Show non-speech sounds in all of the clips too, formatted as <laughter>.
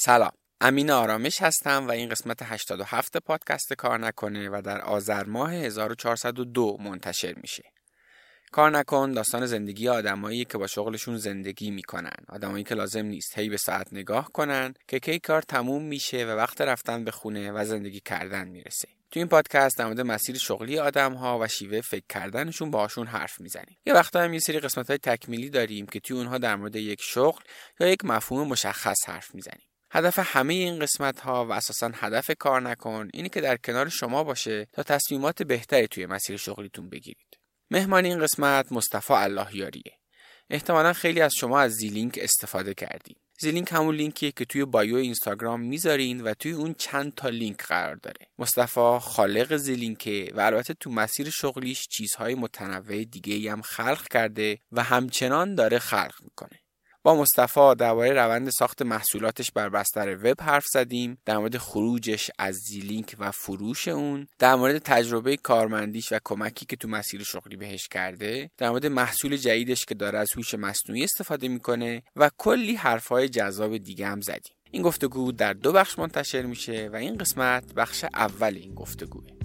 سلام. امین آرامش هستم و این قسمت 87 پادکست کار نکنه و در آذر ماه 1402 منتشر میشه. کار نکن داستان زندگی آدمایی که با شغلشون زندگی می‌کنن. آدمایی که لازم نیست هی به ساعت نگاه کنن که کی کار تموم میشه و وقت رفتن به خونه و زندگی کردن می‌رسه. تو این پادکست در مورد مسیر شغلی آدم ها و شیوه فکر کردنشون باهاشون حرف می‌زنیم. یه وقتا هم یه سری قسمت های تکمیلی داریم که توی اونها در مورد یک شغل یا یک مفهوم مشخص حرف می‌زنیم. هدف همه این قسمت ها و اساسا هدف کار نکن اینه که در کنار شما باشه تا تصمیمات بهتری توی مسیر شغلیتون بگیرید. مهمان این قسمت مصطفی اللهیاریه. احتمالا خیلی از شما از زیلینک استفاده کردید. زیلینک همون لینکیه که توی بایو اینستاگرام می‌ذارین و توی اون چند تا لینک قرار داره. مصطفی خالق زیلینکه و البته تو مسیر شغلیش چیزهای متنوع دیگه هم خلق کرده و همچنان داره خلق می‌کنه. با مصطفی درباره روند ساخت محصولاتش بر بستر وب حرف زدیم در مورد خروجش از زیلینک و فروش اون در مورد تجربه کارمندیش و کمکی که تو مسیر شغلی بهش کرده در مورد محصول جدیدش که داره از هوش مصنوعی استفاده می‌کنه و کلی حرفهای جذاب دیگه هم زدیم. این گفتگو در دو بخش منتشر میشه و این قسمت بخش اول این گفتگوه.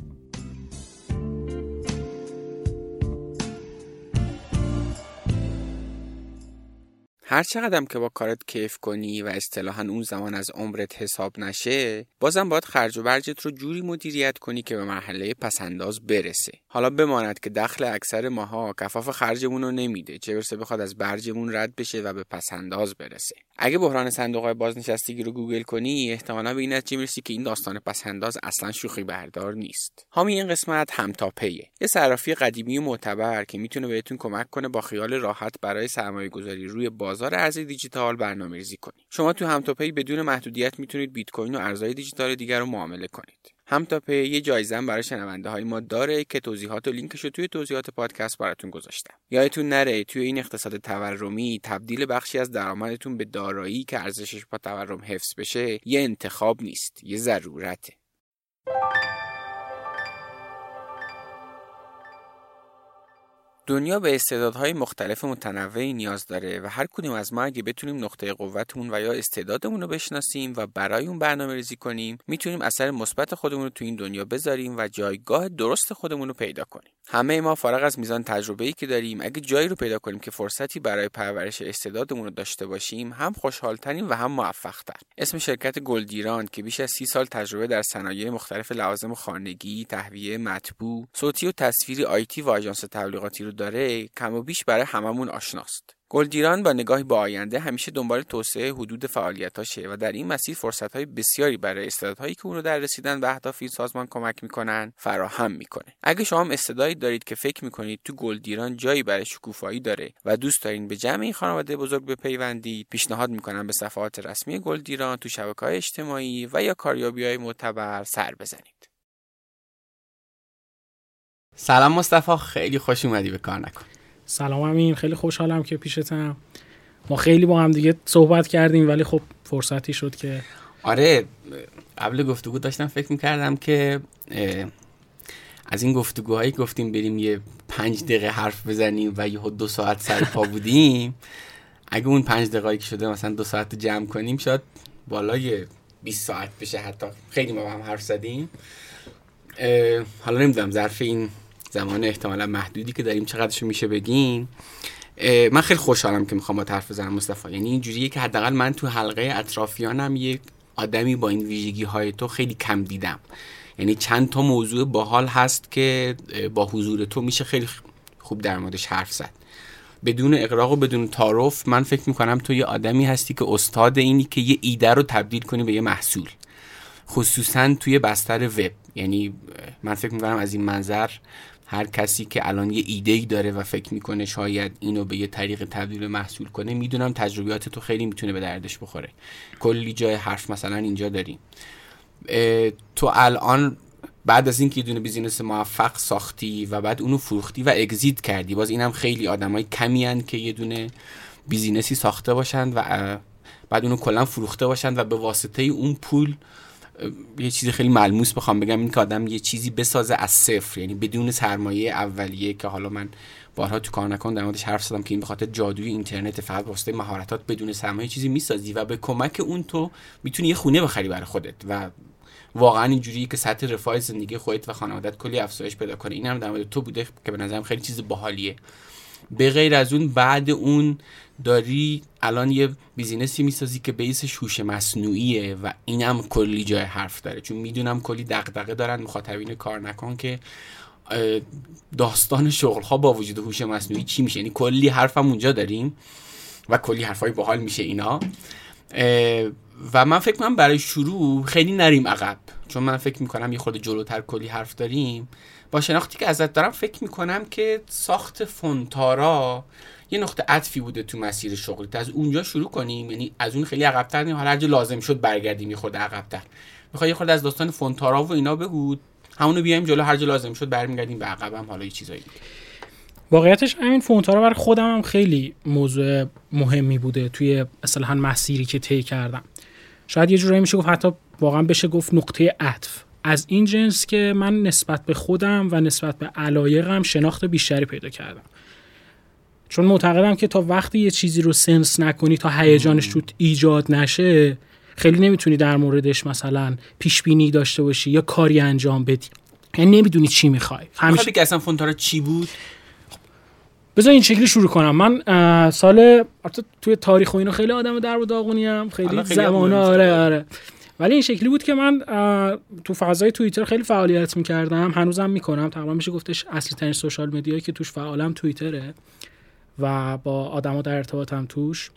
هر چقدر که با کارت کیف کنی و اصطلاحا اون زمان از عمرت حساب نشه بازم باید خرج و برجت رو جوری مدیریت کنی که به مرحله پسنداز برسه. حالا بماند که دخل اکثر ماها کفاف خرجمون رو نمیده چه برسه بخواد از برجمون رد بشه و به پسنداز برسه. اگه بحران صندوق های بازنشستگی رو گوگل کنی احتمالا به این نتیجه می‌رسی که این داستان پسنداز اصلا شوخی بردار نیست. حامی این قسمت همتاپیه یه صرافی قدیمی معتبر که می‌تونه بهتون کمک کنه با خیال راحت برای سرمایه گذاری روی بازار ارز دیجیتال برنامه‌ریزی کنید. شما تو همتاپی بدون محدودیت می‌تونید بیت کوین و ارزهای دیجیتال دیگر رو معامله کنید. همتاپی یه جایزه برای شنونده های ما داره که توضیحات و لینکش رو توی توضیحات پادکست براتون گذاشتم. یادتون نره توی این اقتصاد تورمی تبدیل بخشی از درآمدتون به دارایی که ارزشش با تورم حفظ بشه یه انتخاب نیست یه ضرورته. دنیا به استعدادهای مختلف متنوعی نیاز داره و هر کدوم از ما اگه بتونیم نقطه قوتمون و یا استعدادمون رو بشناسیم و برای اون برنامه ریزی کنیم می‌تونیم اثر مثبت خودمون رو تو این دنیا بذاریم و جایگاه درست خودمون رو پیدا کنیم. همه ما فارغ از میزان تجربه ای که داریم اگه جایی رو پیدا کنیم که فرصتی برای پرورش استعدادمون رو داشته باشیم هم خوشحالتریم و هم موفقتر. اسم شرکت گلدیران که بیش از سی سال تجربه در صنایع مختلف لوازم خانگی تهویه مطبوع صوتی و تصویری آیتی و آژانس تبلیغاتی رو داره کم و بیش برای هممون آشناست. گلدیران با نگاهی به آینده همیشه دنبال توسعه حدود فعالیتاشه و در این مسیر فرصتهای بسیاری برای استعدادهایی که اون رو در رسیدن به اهداف این سازمان کمک می‌کنن فراهم می‌کنه. اگه شما هم استعدادی دارید که فکر می‌کنید تو گلدیران جایی برای شکوفایی داره و دوست دارین به جمع این خانواده بزرگ بپیوندید پیشنهاد می‌کنم به صفحات رسمی گلدیران تو شبکه های اجتماعی و یا کاریابی های معتبر سر بزنید. سلام مصطفی خیلی خوش اومدی به کار نکن. سلام امین خیلی خوشحالم که پیشتم. ما خیلی با هم دیگه صحبت کردیم ولی خب فرصتی شد که آره قبل گفتگو داشتم فکر می‌کردم که از این گفتگوهایی گفتیم بریم یه پنج دقیقه حرف بزنیم و یه دو ساعت سر بودیم اگه اون پنج دقیقه که شده مثلا دو ساعت جمع کنیم شاید بالای 20 ساعت بشه حتی. خیلی ما با هم حرف زدیم. حالا نمی‌دونم ظرف این زمان احتمالا محدودی که داریم چقدرشو میشه بگیم من خیلی خوشحالم که می‌خوام با حرف بزنم مصطفی. یعنی اینجوریه که حداقل من تو حلقه اطرافیانم یک آدمی با این ویژگی های تو خیلی کم دیدم. یعنی چند تا موضوع باحال هست که با حضور تو میشه خیلی خوب در موردش حرف زد. بدون اقراق و بدون تعارف من فکر می‌کنم تو یه آدمی هستی که استاد اینی که یه ایده رو تبدیل کنی به یه محصول. خصوصا توی بستر وب. یعنی من فکر می‌کنم از این منظر هر کسی که الان یه ایده ای داره و فکر می‌کنه شاید اینو به یه طریق تبدیل محصول کنه می‌دونم تجربیات تو خیلی می‌تونه به دردش بخوره. کلی جای حرف مثلا اینجا داریم. تو الان بعد از اینکه یه دونه business موفق ساختی و بعد اونو فروختی و exit کردی باز اینم خیلی آدمای کمی هستن که یه دونه business ی ساخته باشند و بعد اونو کلا فروخته باشند و به واسطه اون پول یه چیزی خیلی ملموس بخوام بگم این که آدم یه چیزی بسازه از صفر. یعنی بدون سرمایه اولیه که حالا من بارها تو کار نکن در موردش حرف زدم که این به خاطر جادوی اینترنت فقط واسطه مهارتات بدون سرمایه چیزی می‌سازی و به کمک اون تو می‌تونی یه خونه بخری برای خودت. و واقعا اینجوری که سطح رفاه زندگی خودت و خانوادت کلی افزایش پیدا کنه. این هم در مورد تو بوده که به نظرم خیلی چیز باحالیه. به غیر از اون بعد اون داری الان یه بیزینسی می‌سازی که بیسش هوش مصنوعیه و اینم کلی جای حرف داره. چون می‌دونم کلی دغدغه دارن مخاطبین کار نکن که داستان شغل ها با وجود هوش مصنوعی چی میشه؟ یعنی کلی حرفم اونجا داریم و کلی حرفای باحال میشه اینا. و من فکر کنم برای شروع خیلی نریم عقب. چون من فکر می‌کنم یه خورده جلوتر کلی حرف داریم. با شناختی که ازت دارم فکر می‌کنم که ساخت فونتارا یه نقطه عطفی بوده تو مسیر شغلی. از اونجا شروع کنیم یعنی از اون خیلی عقبتر نیم. حالا هر لازم شد برگردیم یه خورده عقبتر. می‌خوای یه خورده از داستان فونتارا و اینا بگو. همونو بیایم جلو هر لازم شد برمیگردیم به عقبم حالا یه چیزایی واقعیتش همین فونتارا برای خودم هم خیلی موضوع مهمی بوده توی اصلا مسیری که طی کردم. شاید یه جورایی میشه گفت حتی واقعا بشه گفت نقطه عطف. از این جنس که من نسبت به خودم و نسبت به علایقم شناخت بیشتری پیدا کردم. چون معتقدم که تا وقتی یه چیزی رو سنس نکنی تا هیجانش تو ایجاد نشه خیلی نمی‌تونی در موردش مثلا پیش بینی داشته باشی یا کاری انجام بدی. یعنی نمی‌دونی چی می‌خوای. همیشه که اصلا فونتارا چی بود؟ بذار این شکلی شروع کنم. من سال توی تاریخ و اینو خیلی آدم در و داغونی هم خیلی زمان آره آره. ولی این شکلی بود که من تو فضای توییتر خیلی فعالیت می‌کردم. هنوزم می‌کنم. تقریبا میشه گفتش اصلی ترین سوشال مدیایی که توش فعالم توییتره. و با آدما در ارتباطم توش.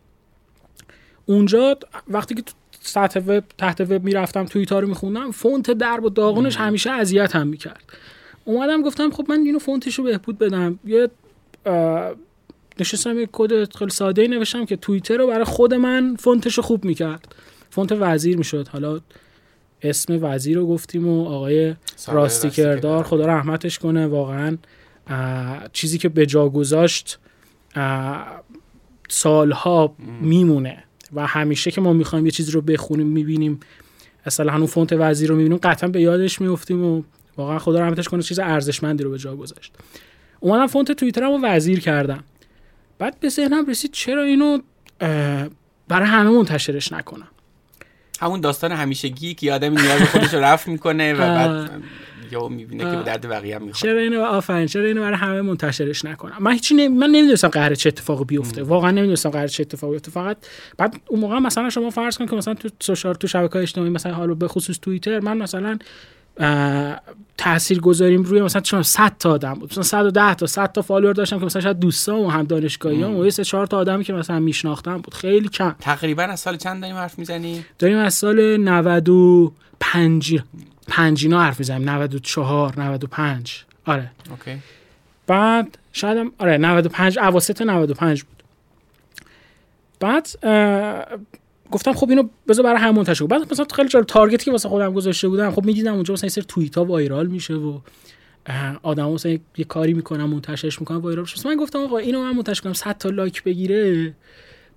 اونجا وقتی که سطح وب تحت وب می‌رفتم توییتر رو میخوندم فونت درب و داغونش همیشه اذیت هم می‌کرد. اومدم گفتم خب من اینو فونتش رو بهبود بدم. یه نشستم یه کد خیلی ساده ای نوشتم که توییتر رو برای خود من فونتش رو خوب می‌کرد. فونت وزیر می‌شد. حالا اسم وزیر رو گفتیم و آقای راستیکردار خدا رحمتش کنه. واقعا چیزی که به جا گذاشت سالها میمونه و همیشه که ما می‌خوایم یه چیزی رو بخونیم می‌بینیم اصلا هنو فونت وزیر رو می‌بینیم قطعا به یادش میفتیم و واقعا خدا رحمتش کنه چیز ارزشمندی رو به جا گذاشت. اومدم فونت توییترم رو وزیر کردم. بعد به ذهنم رسید چرا اینو برای همه منتشرش نکنم. همون داستان همیشگی که آدم نیاز خودش رو رفت می‌کنه و بعد یا می‌بینه که به درد بقیه می‌خواد چرا اینو آفرین چرا اینو برای همه منتشرش نکنم؟ من هیچی نمی... من نمی‌دونستم قرار چه اتفاقی بیفته. واقعا نمی‌دونستم قرار چه اتفاقی بیفته. فقط بعد اون موقع مثلا شما فرض کن که مثلا تو سوشال تو شبکه‌های اجتماعی مثلا حالا به خصوص توییتر من مثلا تاثیر گذاریم روی مثلا چون 100 تا آدم بود. مثلا 110 تا 100 تا follower داشتم که مثلا شاید دوستان و هم دانشگاهیان و یه سه چهار تا آدمی که مثلا میشناختم بود. خیلی کم. تقریبا از سال چند داریم حرف می‌زنی داریم از سال 95 پنج اینا حرف می‌زنیم. 94 95 آره. okay. بعد شاید هم آره 95 اواسط 95 بود. بعد گفتم خب اینو بذار برای همون منتشر بعد مثلا خیلی جالب target ی که واسه خودم گذاشته بودم خب می‌دیدم اونجا مثلا سری توییت ها viral میشه و آدم مثلا یه کاری می‌کنم منتشرش می‌کنم viral میشه. من گفتم آقا اینو من منتشر کنم 100 تا like بگیره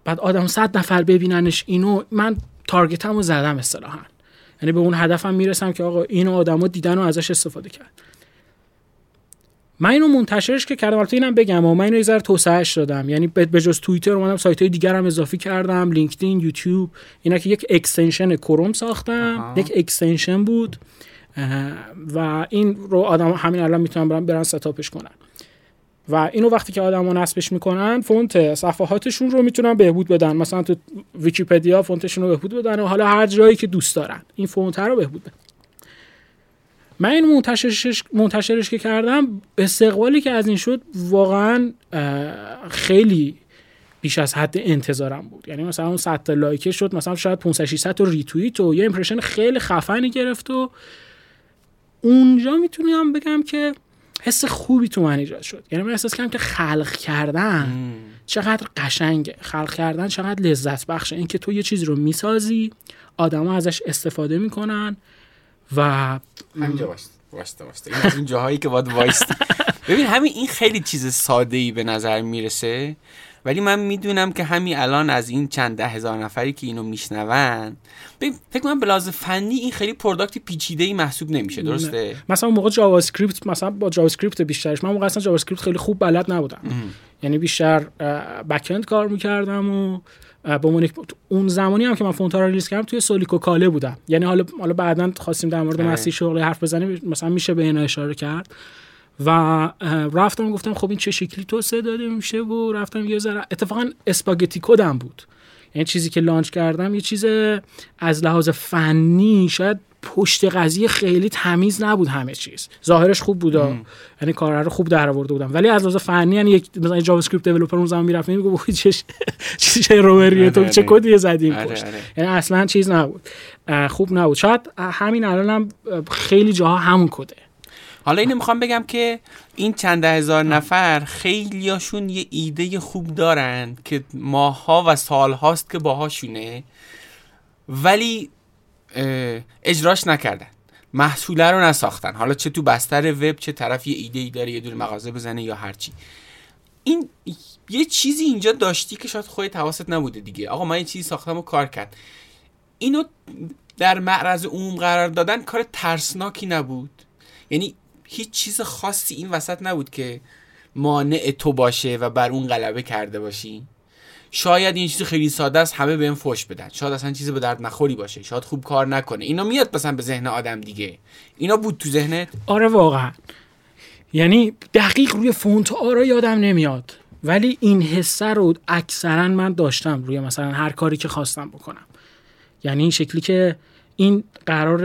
بعد آدم 100 نفر ببیننش اینو من target مو زدم اصطلاحا. یعنی به اون هدفم می‌رسم که آقا اینو آدما دیدن و ازش استفاده کرد. من اینو منتشرش که کردم البته اینم بگم و من اینو یه ذره توسعهش دادم. یعنی به جز توییتر اومدم سایت های دیگر هم اضافی کردم لینکدین یوتیوب. اینا که یک extension کروم ساختم یک extension بود. و این رو آدم همین الان می‌تونن برن برن setup ش کنن. و اینو وقتی که آدما نصبش می‌کنن font صفحاتشون رو می‌تونن بهبود بدن. مثلا تو ویکیپدیا font شون رو بهبود بدن و حالا هر جایی که دوست دارن. این font رو بهبود بدن. من این منتشرش منتشرش که کردم استقبالی که از این شد واقعا خیلی بیش از حد انتظارم بود. یعنی مثلا اون 100 تا like شد مثلا شاید 500 600 تا ریتوییت و یه impression خیلی خفنی گرفت و اونجا می‌تونم بگم که حس خوبی تو من ایجاد شد. یعنی من احساس کردم که خلق کردن چقدر قشنگه. خلق کردن چقدر لذت بخشه. اینکه تو یه چیزی رو می‌سازی آدما ازش استفاده می‌کنن و همینجا واسطه این از این جاهایی که باید وایست <laughs> ببین همین این خیلی چیز ساده ای به نظر می‌رسه. ولی من می‌دونم که همین الان از این چند ده هزار نفری که اینو میشنون فکر کنم به لحاظ فنی این خیلی product پیچیده ای محسوب نمیشه درسته؟ مثلا موقع JavaScript مثلا با JavaScript بیشترش. من موقع اصلا JavaScript خیلی خوب بلد نبودم. یعنی بیشتر back کار می‌کردم و با اون زمانی هم که من فونت‌آرا رو release کردم توی سولیکو کاله بودم. یعنی حالا حالا بعدا خواستیم در مورد آره. مسیر شغلی حرف بزنیم مثلا میشه به اینا اشاره کرد. و رفتم گفتم خب این چه شکلی توسعه داده میشه و رفتم یه ذره اتفاقا spaghetti code م بود. یعنی چیزی که launch کردم یه چیز از لحاظ فنی شاید پشت قضیه خیلی تمیز نبود همه چیز. ظاهرش خوب بود یعنی کار رو خوب در آورده بودم. ولی از لحاظ فنی یعنی یک مثلا JavaScript developer اون زمان می‌رفت میگه چه چه روبریه تو چه کدی زدیم آره، پشت. آره. یعنی اصلا چیز نبود. خوب نبود. شاید همین الانم خیلی جاها همون کده. حالا اینو می‌خوام بگم که این چند هزار نفر خیلیاشون یه ایده خوب دارن که ماها و سالهاست که باهاشونه ولی اجراش نکردن. محصوله رو نساختن. حالا چه تو بستر وب چه طرف یه ایده ای داره یه دور مغازه بزنه یا هرچی این یه چیزی اینجا داشتی که شاید خودت حواست نبوده دیگه. آقا من یه چیزی ساختم و کار کرد. اینو در معرض عموم قرار دادن کار ترسناکی نبود. یعنی هیچ چیز خاصی این وسط نبود که مانع تو باشه و بر اون غلبه کرده باشی. شاید این چیز خیلی ساده است همه بهم فوش بدن. شاید اصلا چیز به درد نخوری باشه. شاید خوب کار نکنه. اینا میاد مثلا به ذهن آدم دیگه. اینا بود تو ذهنت؟ آره واقعا. یعنی دقیق روی فونت آرا یادم نمیاد. ولی این حسه رو اکثرا من داشتم روی مثلا هر کاری که خواستم بکنم. یعنی این شکلی که این قرار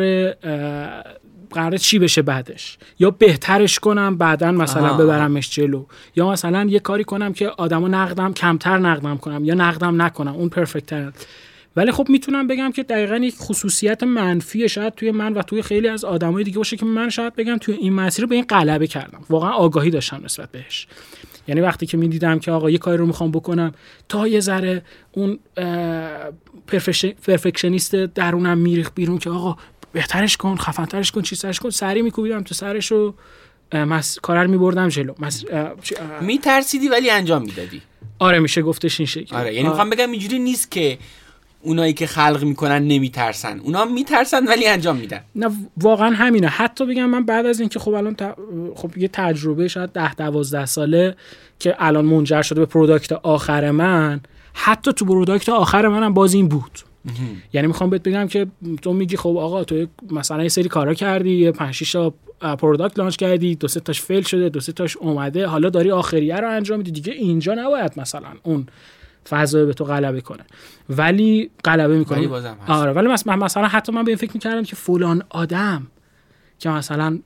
قرار چی بشه بعدش؟ یا بهترش کنم بعدا مثلا آه. ببرمش جلو. یا مثلا یه کاری کنم که آدمو نقدم کمتر نقدم کنم یا نقدم نکنم. اون پرفکتر ولی خب می‌تونم بگم که دقیقا یک خصوصیت منفی شاید توی من و توی خیلی از آدمای دیگه باشه که من شاید بگم توی این مسیر به این غلبه کردم. واقعا آگاهی داشتم نسبت بهش. یعنی وقتی که می‌دیدم که آقا یه کاری رو می‌خوام بکنم تا یه ذره اون پرفکشنیست درونم میریخ بیرون که آقا بهترش کن خفنترش کن چیزترش کن. سری میکوبیدم تو سرش رو مس... کارر میبردم جلو. مس... میترسیدی ولی انجام می‌دادی. آره میشه گفتش این شکل. آره یعنی می‌خوام بگم اینجوری نیست که اونایی که خلق می‌کنن نمیترسن. اونا میترسن ولی انجام میدن. نه واقعا همینه. حتی بگم من بعد از اینکه خب الان خب یه تجربه شاید ده دوازده ساله که الان منجر شده به product آخر من حتی تو product آخر منم باز این بود. یعنی می‌خوام بهت بگم که تو میگی خب آقا تو مثلا یه سری کارا کردی یه 5 تا product launch کردی دو سه تاش fail شده دو سه تاش اومده حالا داری آخریه رو انجام میدی. دیگه اینجا نباید مثلا اون فضا به تو غلبه کنه. ولی غلبه می‌کنه ولی بازم هست. آره ولی مثلا مثلا حتی من به این فکر می‌کردم که فلان آدم که مثلا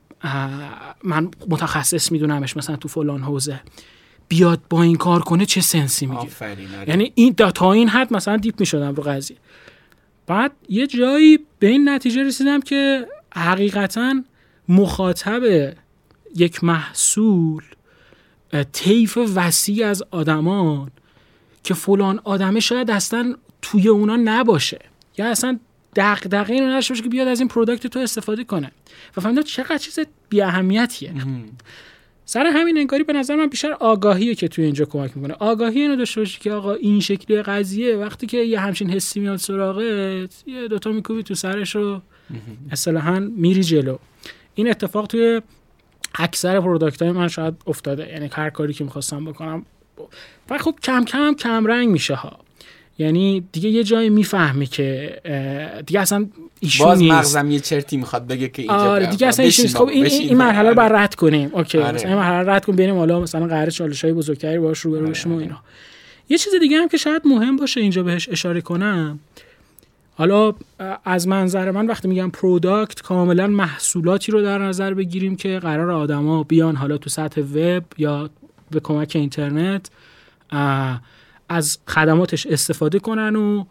من متخصص میدونمش مثلا تو فلان حوزه بیاد با این کار کنه چه sense ی می‌گیره؟ آره. یعنی این تا این حد مثلا deep می‌شدم رو قضیه. بعد یه جایی به این نتیجه رسیدم که حقیقتا مخاطب یک محصول طیف وسیع از آدمان که فلان آدمه شاید اصلا توی اونا نباشه. یا اصلا دغدغه اینو باشه که بیاد از این product تو استفاده کنه. و فهمیدم چقدر چیز بی اهمیتیه سر همین انگاری به نظر من بیشتر آگاهیه که توی اینجا کمک می‌کنه. آگاهی اینو داشته باشی که آقا این شکلی قضیه وقتی که یه همچین حسی میاد سراغت یه دوتا میکوبی تو سرش رو اصطلاحا میری جلو. این اتفاق توی اکثر product های من شاید افتاده. یعنی هر کاری که می‌خواستم بکنم و خب کم کم کمرنگ میشه ها. یعنی دیگه یه جایی می‌فهمی که دیگه اصلا ایشون باز مغزم یه چرتی می‌خواد بگه که اینجا آره دیگه اصلا ایشون خب این, این مرحله رو بر رد کنیم. okay. آره. مثلا این مرحله رد کنیم بریم حالا مثلا قرار چالش های بزرگتری باش رو آره. و اینا. یه چیز دیگه هم که شاید مهم باشه اینجا بهش اشاره کنم. حالا از منظر من وقتی میگم پروداکت کاملا محصولاتی رو در نظر بگیریم که قرار آدما بیان حالا تو سطح وب یا به کمک اینترنت. از خدماتش استفاده کنن و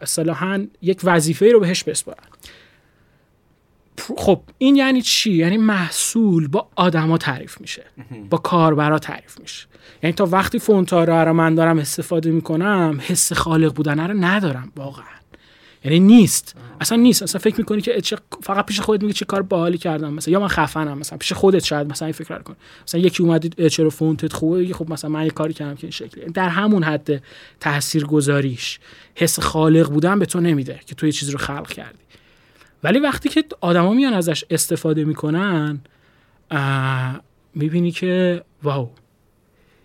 اصطلاحا یک وظیفه رو بهش بسپارن. خب این یعنی چی؟ یعنی محصول با آدما تعریف میشه. با کاربرا تعریف میشه. یعنی تا وقتی فونتارا رو من دارم استفاده می‌کنم حس خالق بودن رو ندارم واقعا. یعنی نیست. اصلا نیست. اصلا فکر می‌کنی که فقط پیش خودت میگی چه کار باحالی کردم مثلا. یا من خفنم مثلا. پیش خودت شاید مثلا این فکر کن. مثلا یکی اومد چرا فونتت خوبه؟ خب مثلا من یه کاری کردم که این شکلی در همون حد تاثیرگذاریش. حس خالق بودن به تو نمیده که تو یه چیزی رو خلق کردی. ولی وقتی که آدما میان ازش استفاده می‌کنن می‌بینی که واو.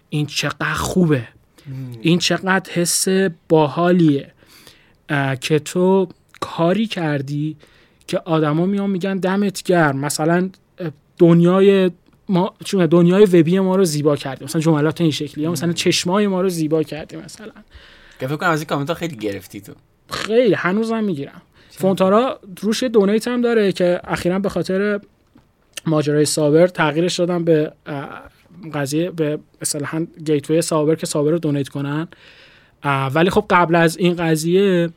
این چقدر خوبه. این چقدر حس باحالیه. که تو کاری کردی که آدما میان میگن دمت گرم. مثلا دنیای ما چون دنیای وبی ما رو زیبا کردی مثلا جملات این شکلی یا مثلا چشمای ما رو زیبا کردی مثلا. که فکر کنم از این کامنت خیلی گرفتی تو. خیلی. هنوزم می‌گیرم. فونتارا روش دونیت هم داره که اخیرا به خاطر ماجرای سابر تغییرش دادم به قضیه به اصطلاحا گیتوی سابر که سابر رو دونیت کنن. ولی خب قبل از این قضیه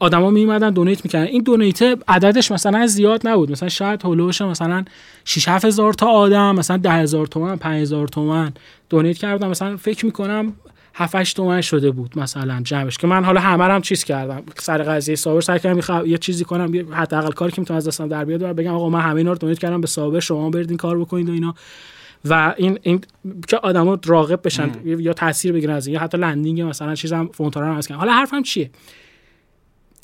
آدما میمدن دونیت می‌کنن این دونیت عددش مثلا زیاد نبود. مثلا شاید هولوش مثلا 6 هزار تا آدم مثلا 10 هزار تومن 5 هزار تومن دونیت کردم مثلا فکر می‌کنم 7 8 تومن شده بود مثلا جمعش. که من حالا همه هم چیز کردم. سر قضیه سابر سر کردم می‌خوام یه چیزی کنم حداقل کاری که می‌تونم از دستم در بیاد بگم آقا من همه اینا رو دونیت کردم به سابر شما برید این کار بکنید و اینا. و این این که آدما راغب بشن یا تاثیر بگیرن از این یا حتی landing مثلا چیزای فونتارا هم هست حالا حرفم چیه؟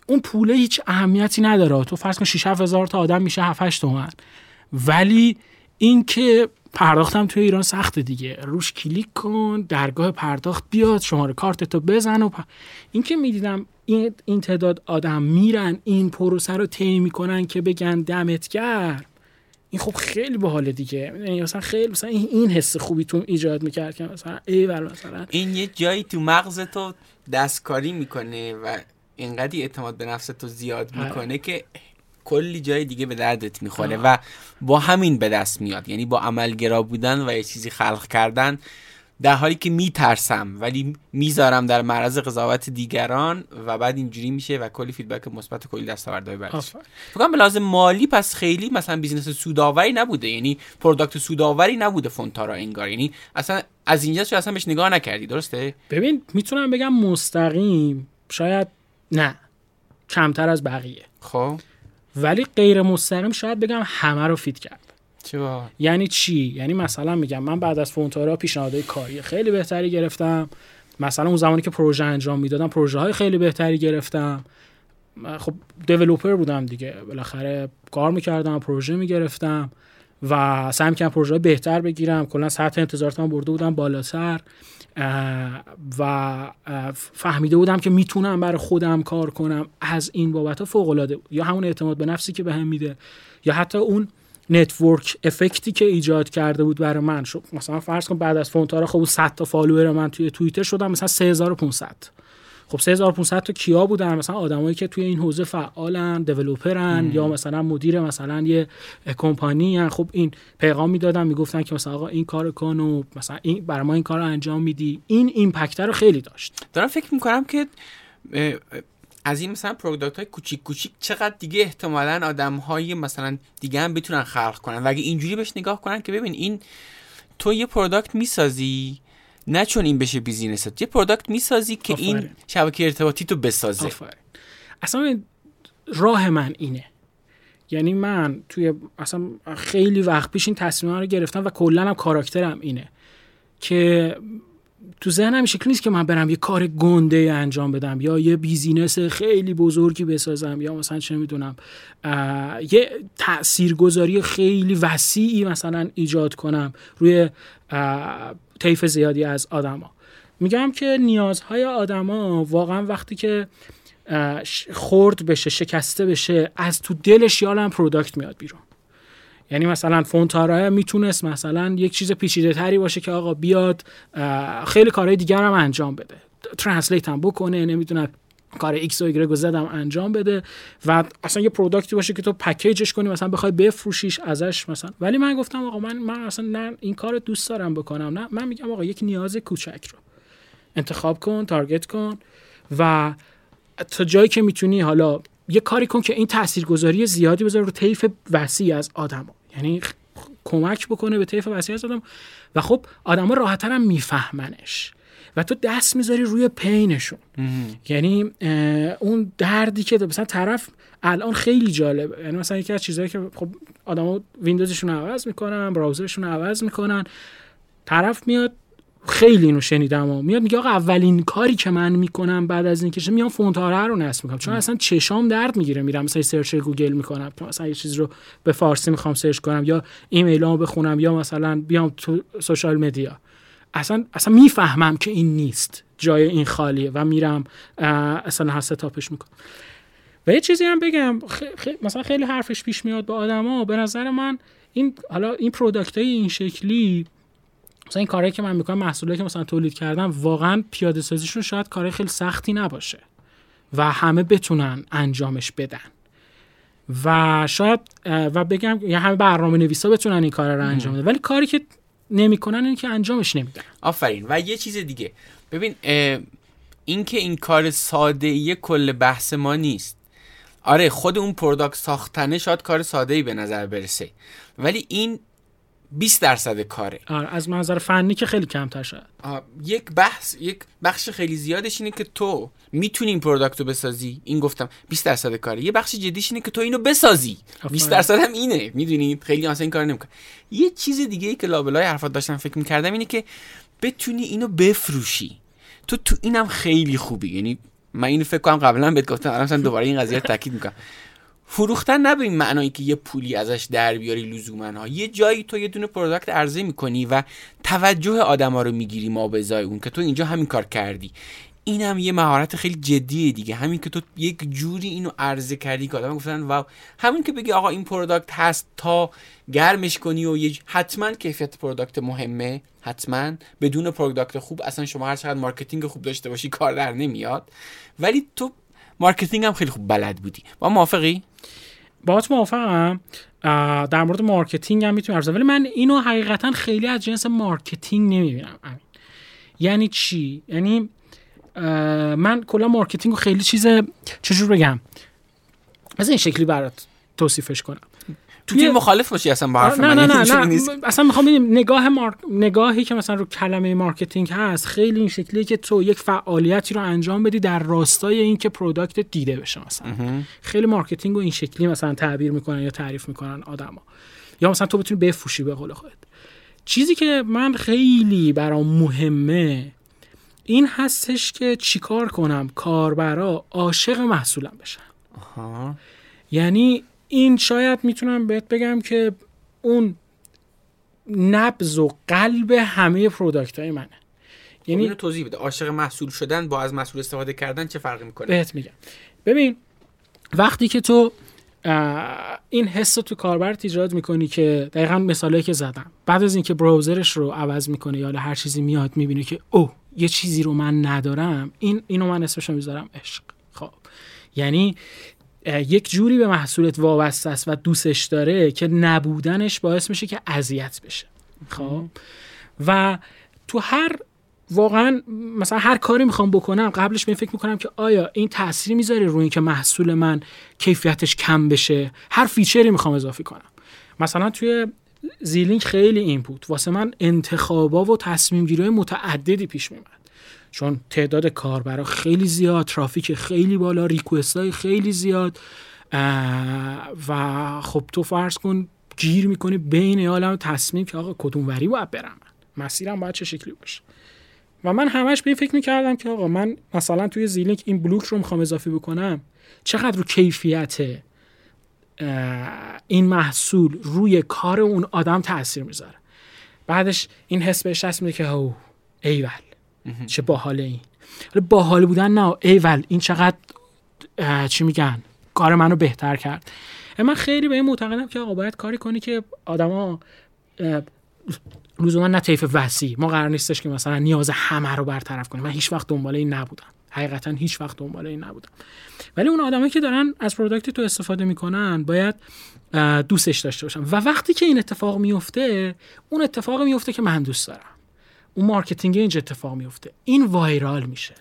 اون پوله هیچ اهمیتی نداره. تو فرض کن 6 هزار تا آدم میشه 7 8 تومن. ولی اینکه پرداختم توی ایران سخته دیگه. روش کلیک کن درگاه پرداخت بیاد شماره کارت تو بزن و پ... اینکه می‌دیدم این این تعداد آدم میرن این پروسه رو طی می‌کنن که بگن دمت گرم. این خب خیلی باحاله دیگه. یعنی مثلا خیلی مثلا این حس خوبی تو ایجاد می‌کرد که مثلا ای مثلا. این یه جایی تو مغز تو دستکاری می‌کنه و اینقدی اعتماد به نفس تو زیاد آره. می‌کنه که کلی جای دیگه به دردت می‌خوره و با همین به دست میاد. یعنی با عملگرا بودن و یه چیزی خلق کردن در حالی که میترسم ولی می‌ذارم در معرض قضاوت دیگران و بعد اینجوری میشه و کلی فیدبک مثبت کلی دستاوردهای بعدش فکر کنم به لحاظ مالی پس خیلی مثلا business سوداوری نبوده. یعنی product سوداوری نبوده فونتارا انگار. یعنی اصلا از اینجا اصلا بهش نگاه نکردی. درسته؟ ببین می‌تونم بگم مستقیم شاید نه. کمتر از بقیه. خب. ولی غیر مستقیم شاید بگم همه رو feed کرد. چه یعنی چی؟ یعنی مثلا میگم من بعد از فونتارا پیشنهادهای کاری خیلی بهتری گرفتم. مثلا اون زمانی که پروژه انجام می‌دادم پروژه های خیلی بهتری گرفتم. خب developer بودم دیگه. بالاخره کار می‌کردم پروژه می‌گرفتم و سعی می‌کردم پروژه بهتر بگیرم. کلا سطح انتظاراتم برده بودم بالاتر. و فهمیده بودم که می‌تونم برای خودم کار کنم. از این بابت فوق العاده یا همون اعتماد به نفسی که بهم به میده یا حتی اون network effect ی که ایجاد کرده بود برای من شد. مثلا فرض کن بعد از فونتارا خب 100 تا follower من توی توییتر شدم مثلا 3500 خب 3500 تا کیا بودن؟ مثلا آدمایی که توی این حوزه فعالن developer ن یا مثلا مدیر مثلا یه کمپانی هن. خب این پیغام می‌دادن می‌گفتن که مثلا آقا این کار کن و مثلا این برای ما این کار رو انجام میدی. این impact رو خیلی داشت. دارم فکر می‌کنم که از این مثلا product های کوچیک کوچیک چقدر دیگه احتمالا آدم های مثلا دیگه هم بتونن خلق کنن و اگه اینجوری بهش نگاه کنن که ببین این تو یه product می‌سازی نه چون این بشه business ت یه product می‌سازی که این شبکه ارتباطی تو بسازه. اصلا راه من اینه. یعنی من توی اصلا خیلی وقت پیش این تصمیم رو گرفتم و کلا هم کاراکترم اینه که تو ذهنم این شکل نیست که من برم یه کار گنده انجام بدم یا یه business خیلی بزرگی بسازم یا مثلا چه می‌دونم یه تاثیرگذاری خیلی وسیعی مثلا ایجاد کنم روی طیف زیادی از آدما. میگم که نیازهای آدما واقعا وقتی که خرد بشه شکسته بشه از تو دلش یه عالم product میاد بیرون. یعنی مثلا فونتارا می‌تونست مثلا یک چیز پیچیده تری باشه که آقا بیاد خیلی کارهای دیگر هم انجام بده. translate هم بکنه نمی‌دونم کار ایکس و ایگرگ و زد هم انجام بده و اصلا یه product ی باشه که تو package ش کنی مثلا بخوای بفروشیش ازش مثلا. ولی من گفتم آقا من من اصلا نه این کار دوست دارم بکنم نه. من میگم آقا یک نیاز کوچک رو. انتخاب کن تارگت کن و تا جایی که می‌تونی حالا یه کاری کن که این تاثیرگذاری زیادی بذاره رو طیف وسیع از آدم یعنی کمک بکنه به طیف وسیع از آدم و خب آدما راحتتر هم میفهمنش. و تو دست می‌ذاری روی پینشون. یعنی اون دردی که مثلا طرف الان خیلی جالبه. یعنی مثلا یکی از چیزهایی که خب آدما ویندوزشون عوض می‌کنن براوزرشون عوض می‌کنن. طرف میاد خیلی اینو شنیدم و میاد میگه آقا اولین کاری که من می‌کنم بعد از اینکه میام فونت رو نصب می‌کنم. چون اصلا چشام درد می‌گیره. میرم مثلا search گوگل می‌کنم. مثلا یه چیز رو به فارسی می‌خوام search کنم یا ایمیلامو بخونم یا مثلا بیام تو social media. اصلا اصلا می‌فهمم که این نیست. جای این خالیه و میرم اصلا هست setup ش می‌کنم. و یه چیزی هم بگم. مثلا خیلی حرفش پیش میاد به آدما. به نظر من این حالا این پروداکت های این شکلی مثلا این کاری که من می‌کنم محصولی که مثلا تولید کردم واقعا پیاده سازیشون شاید کار خیلی سختی نباشه و همه بتونن انجامش بدن. و شاید و بگم یا همه برنامه نویسا بتونن این کار رو انجام بدن. ولی کاری که نمی‌کنن این که انجامش نمیدن. آفرین. و یه چیز دیگه. ببین این که این کار ساده ای کل بحث ما نیست. آره خود اون product ساختنه شاید کار ساده ای به نظر برسه. ولی این 20 درصد کاره. آره از منظر فنی که خیلی کمتر شد. یک بحث یک بخش خیلی زیادش اینه که تو می‌تونی این product رو بسازی؟ این گفتم 20 درصد کاره. یه بخش جدیش اینه که تو اینو بسازی. 20 درصد هم اینه. می‌دونی؟ خیلی اصلا این کار نمی‌کنه. یه چیز دیگه ای که لابلای حرفات داشتم فکر می‌کردم اینه که بتونی اینو بفروشی. تو تو اینم خیلی خوبی. یعنی من اینو فکر کنم قبلا بهت گفتم. الان دوباره این قضیه رو تاکید می‌کنم. فروختن نه به این معنایی که یه پولی ازش در بیاری لزوما ها. یه جایی تو یه دونه product عرضه می‌کنی و توجه آدما رو می‌گیری ما به اون که تو اینجا همین کار کردی. این هم یه مهارت خیلی جدیه دیگه. همین که تو یک جوری اینو عرضه کردی که آدم گفتن wow. همین که بگی آقا این product هست تا گرمش کنی و یه حتما کیفیت product مهمه. حتما. بدون product خوب اصلا شما هر چقدر marketing خوب داشته باشی کار در نمیاد. ولی تو marketing هم خیلی خوب بلد بودی. با موافقی؟ باهات موافقم. در مورد marketing هم می‌تونم ولی من اینو حقیقتا خیلی از جنس marketing نمی‌بینم یعنی چی؟ یعنی من کلا marketing رو خیلی چیز چجور بگم؟ از این شکلی برات توصیفش کنم. تو مخالف باشی اصلا با حرف نه نه نه, نه, اصلا می‌خوام ببینیم نگاه مارک... نگاهی که مثلا رو کلمه marketing هست خیلی این شکلیه که تو یک فعالیتی رو انجام بدی در راستای اینکه product دیده بشه مثلا. خیلی marketing رو این شکلی مثلا تعبیر می‌کنن یا تعریف می‌کنن آدما. یا مثلا تو بتونی بفروشی به قول خودت. چیزی که من خیلی برام مهمه این هستش که چیکار کنم؟ کاربرا عاشق محصولم بشن. یعنی این شاید می‌تونم بهت بگم که اون نبز و قلب همه پروداکت های منه یعنی اینو توضیح بده. عاشق محصول شدن با از محصول استفاده کردن چه فرقی می‌کنه؟ بهت میگم. ببین وقتی که تو این حس رو تو کاربرت ایجاد می‌کنی که دقیقا مثالی که زدم. بعد از اینکه براوزرش رو عوض می‌کنه یا هر چیزی میاد می‌بینه که او یه چیزی رو من ندارم این اینو من اسمش می‌ذارم عشق. خب. یعنی یک جوری به محصولت وابسته است و دوستش داره که نبودنش باعث میشه که اذیت بشه. خب؟ و تو هر واقعا مثلا هر کاری می‌خوام بکنم قبلش به فکر می‌کنم که آیا این تاثیری می‌ذاره روی اینکه محصول من کیفیتش کم بشه؟ هر feature ی می‌خوام اضافه کنم. مثلا توی زیلینک خیلی این بود واسه من انتخابا و تصمیم گیری متعددی پیش میومد چون تعداد کاربرا خیلی زیاد ترافیک خیلی بالا request های خیلی زیاد و خب تو فرض کن گیر می‌کنی بین یه عالم تصمیم که آقا کدوم وری باید برم مسیرم باید چه شکلی باشه؟ و من همش به این فکر می‌کردم که آقا من مثلا توی زیلینک این بلوک رو می‌خوام اضافه بکنم چقدر رو کیفیت این محصول روی کار اون آدم تاثیر می‌ذاره؟ بعدش این حس بهش دست میده که او ایول. چه باحال این باحال بودن نه. ایول این چقدر چی میگن؟ کار منو بهتر کرد. من خیلی به این معتقدم که آقا باید کاری کنی که آدما لزوما نه طیف وسیع. ما قرار نیستش که مثلا نیاز همه رو برطرف کنیم. من هیچ وقت دنبال این نبودم. حقیقتا هیچ وقت دنبال این نبودم. ولی اون آدمایی که دارن از product تو استفاده می‌کنن باید دوستش داشته باشن. و وقتی که این اتفاق میفته اون اتفاق میفته که من دوست دارم. اون marketing اینجا اتفاق میفته. این viral میشه.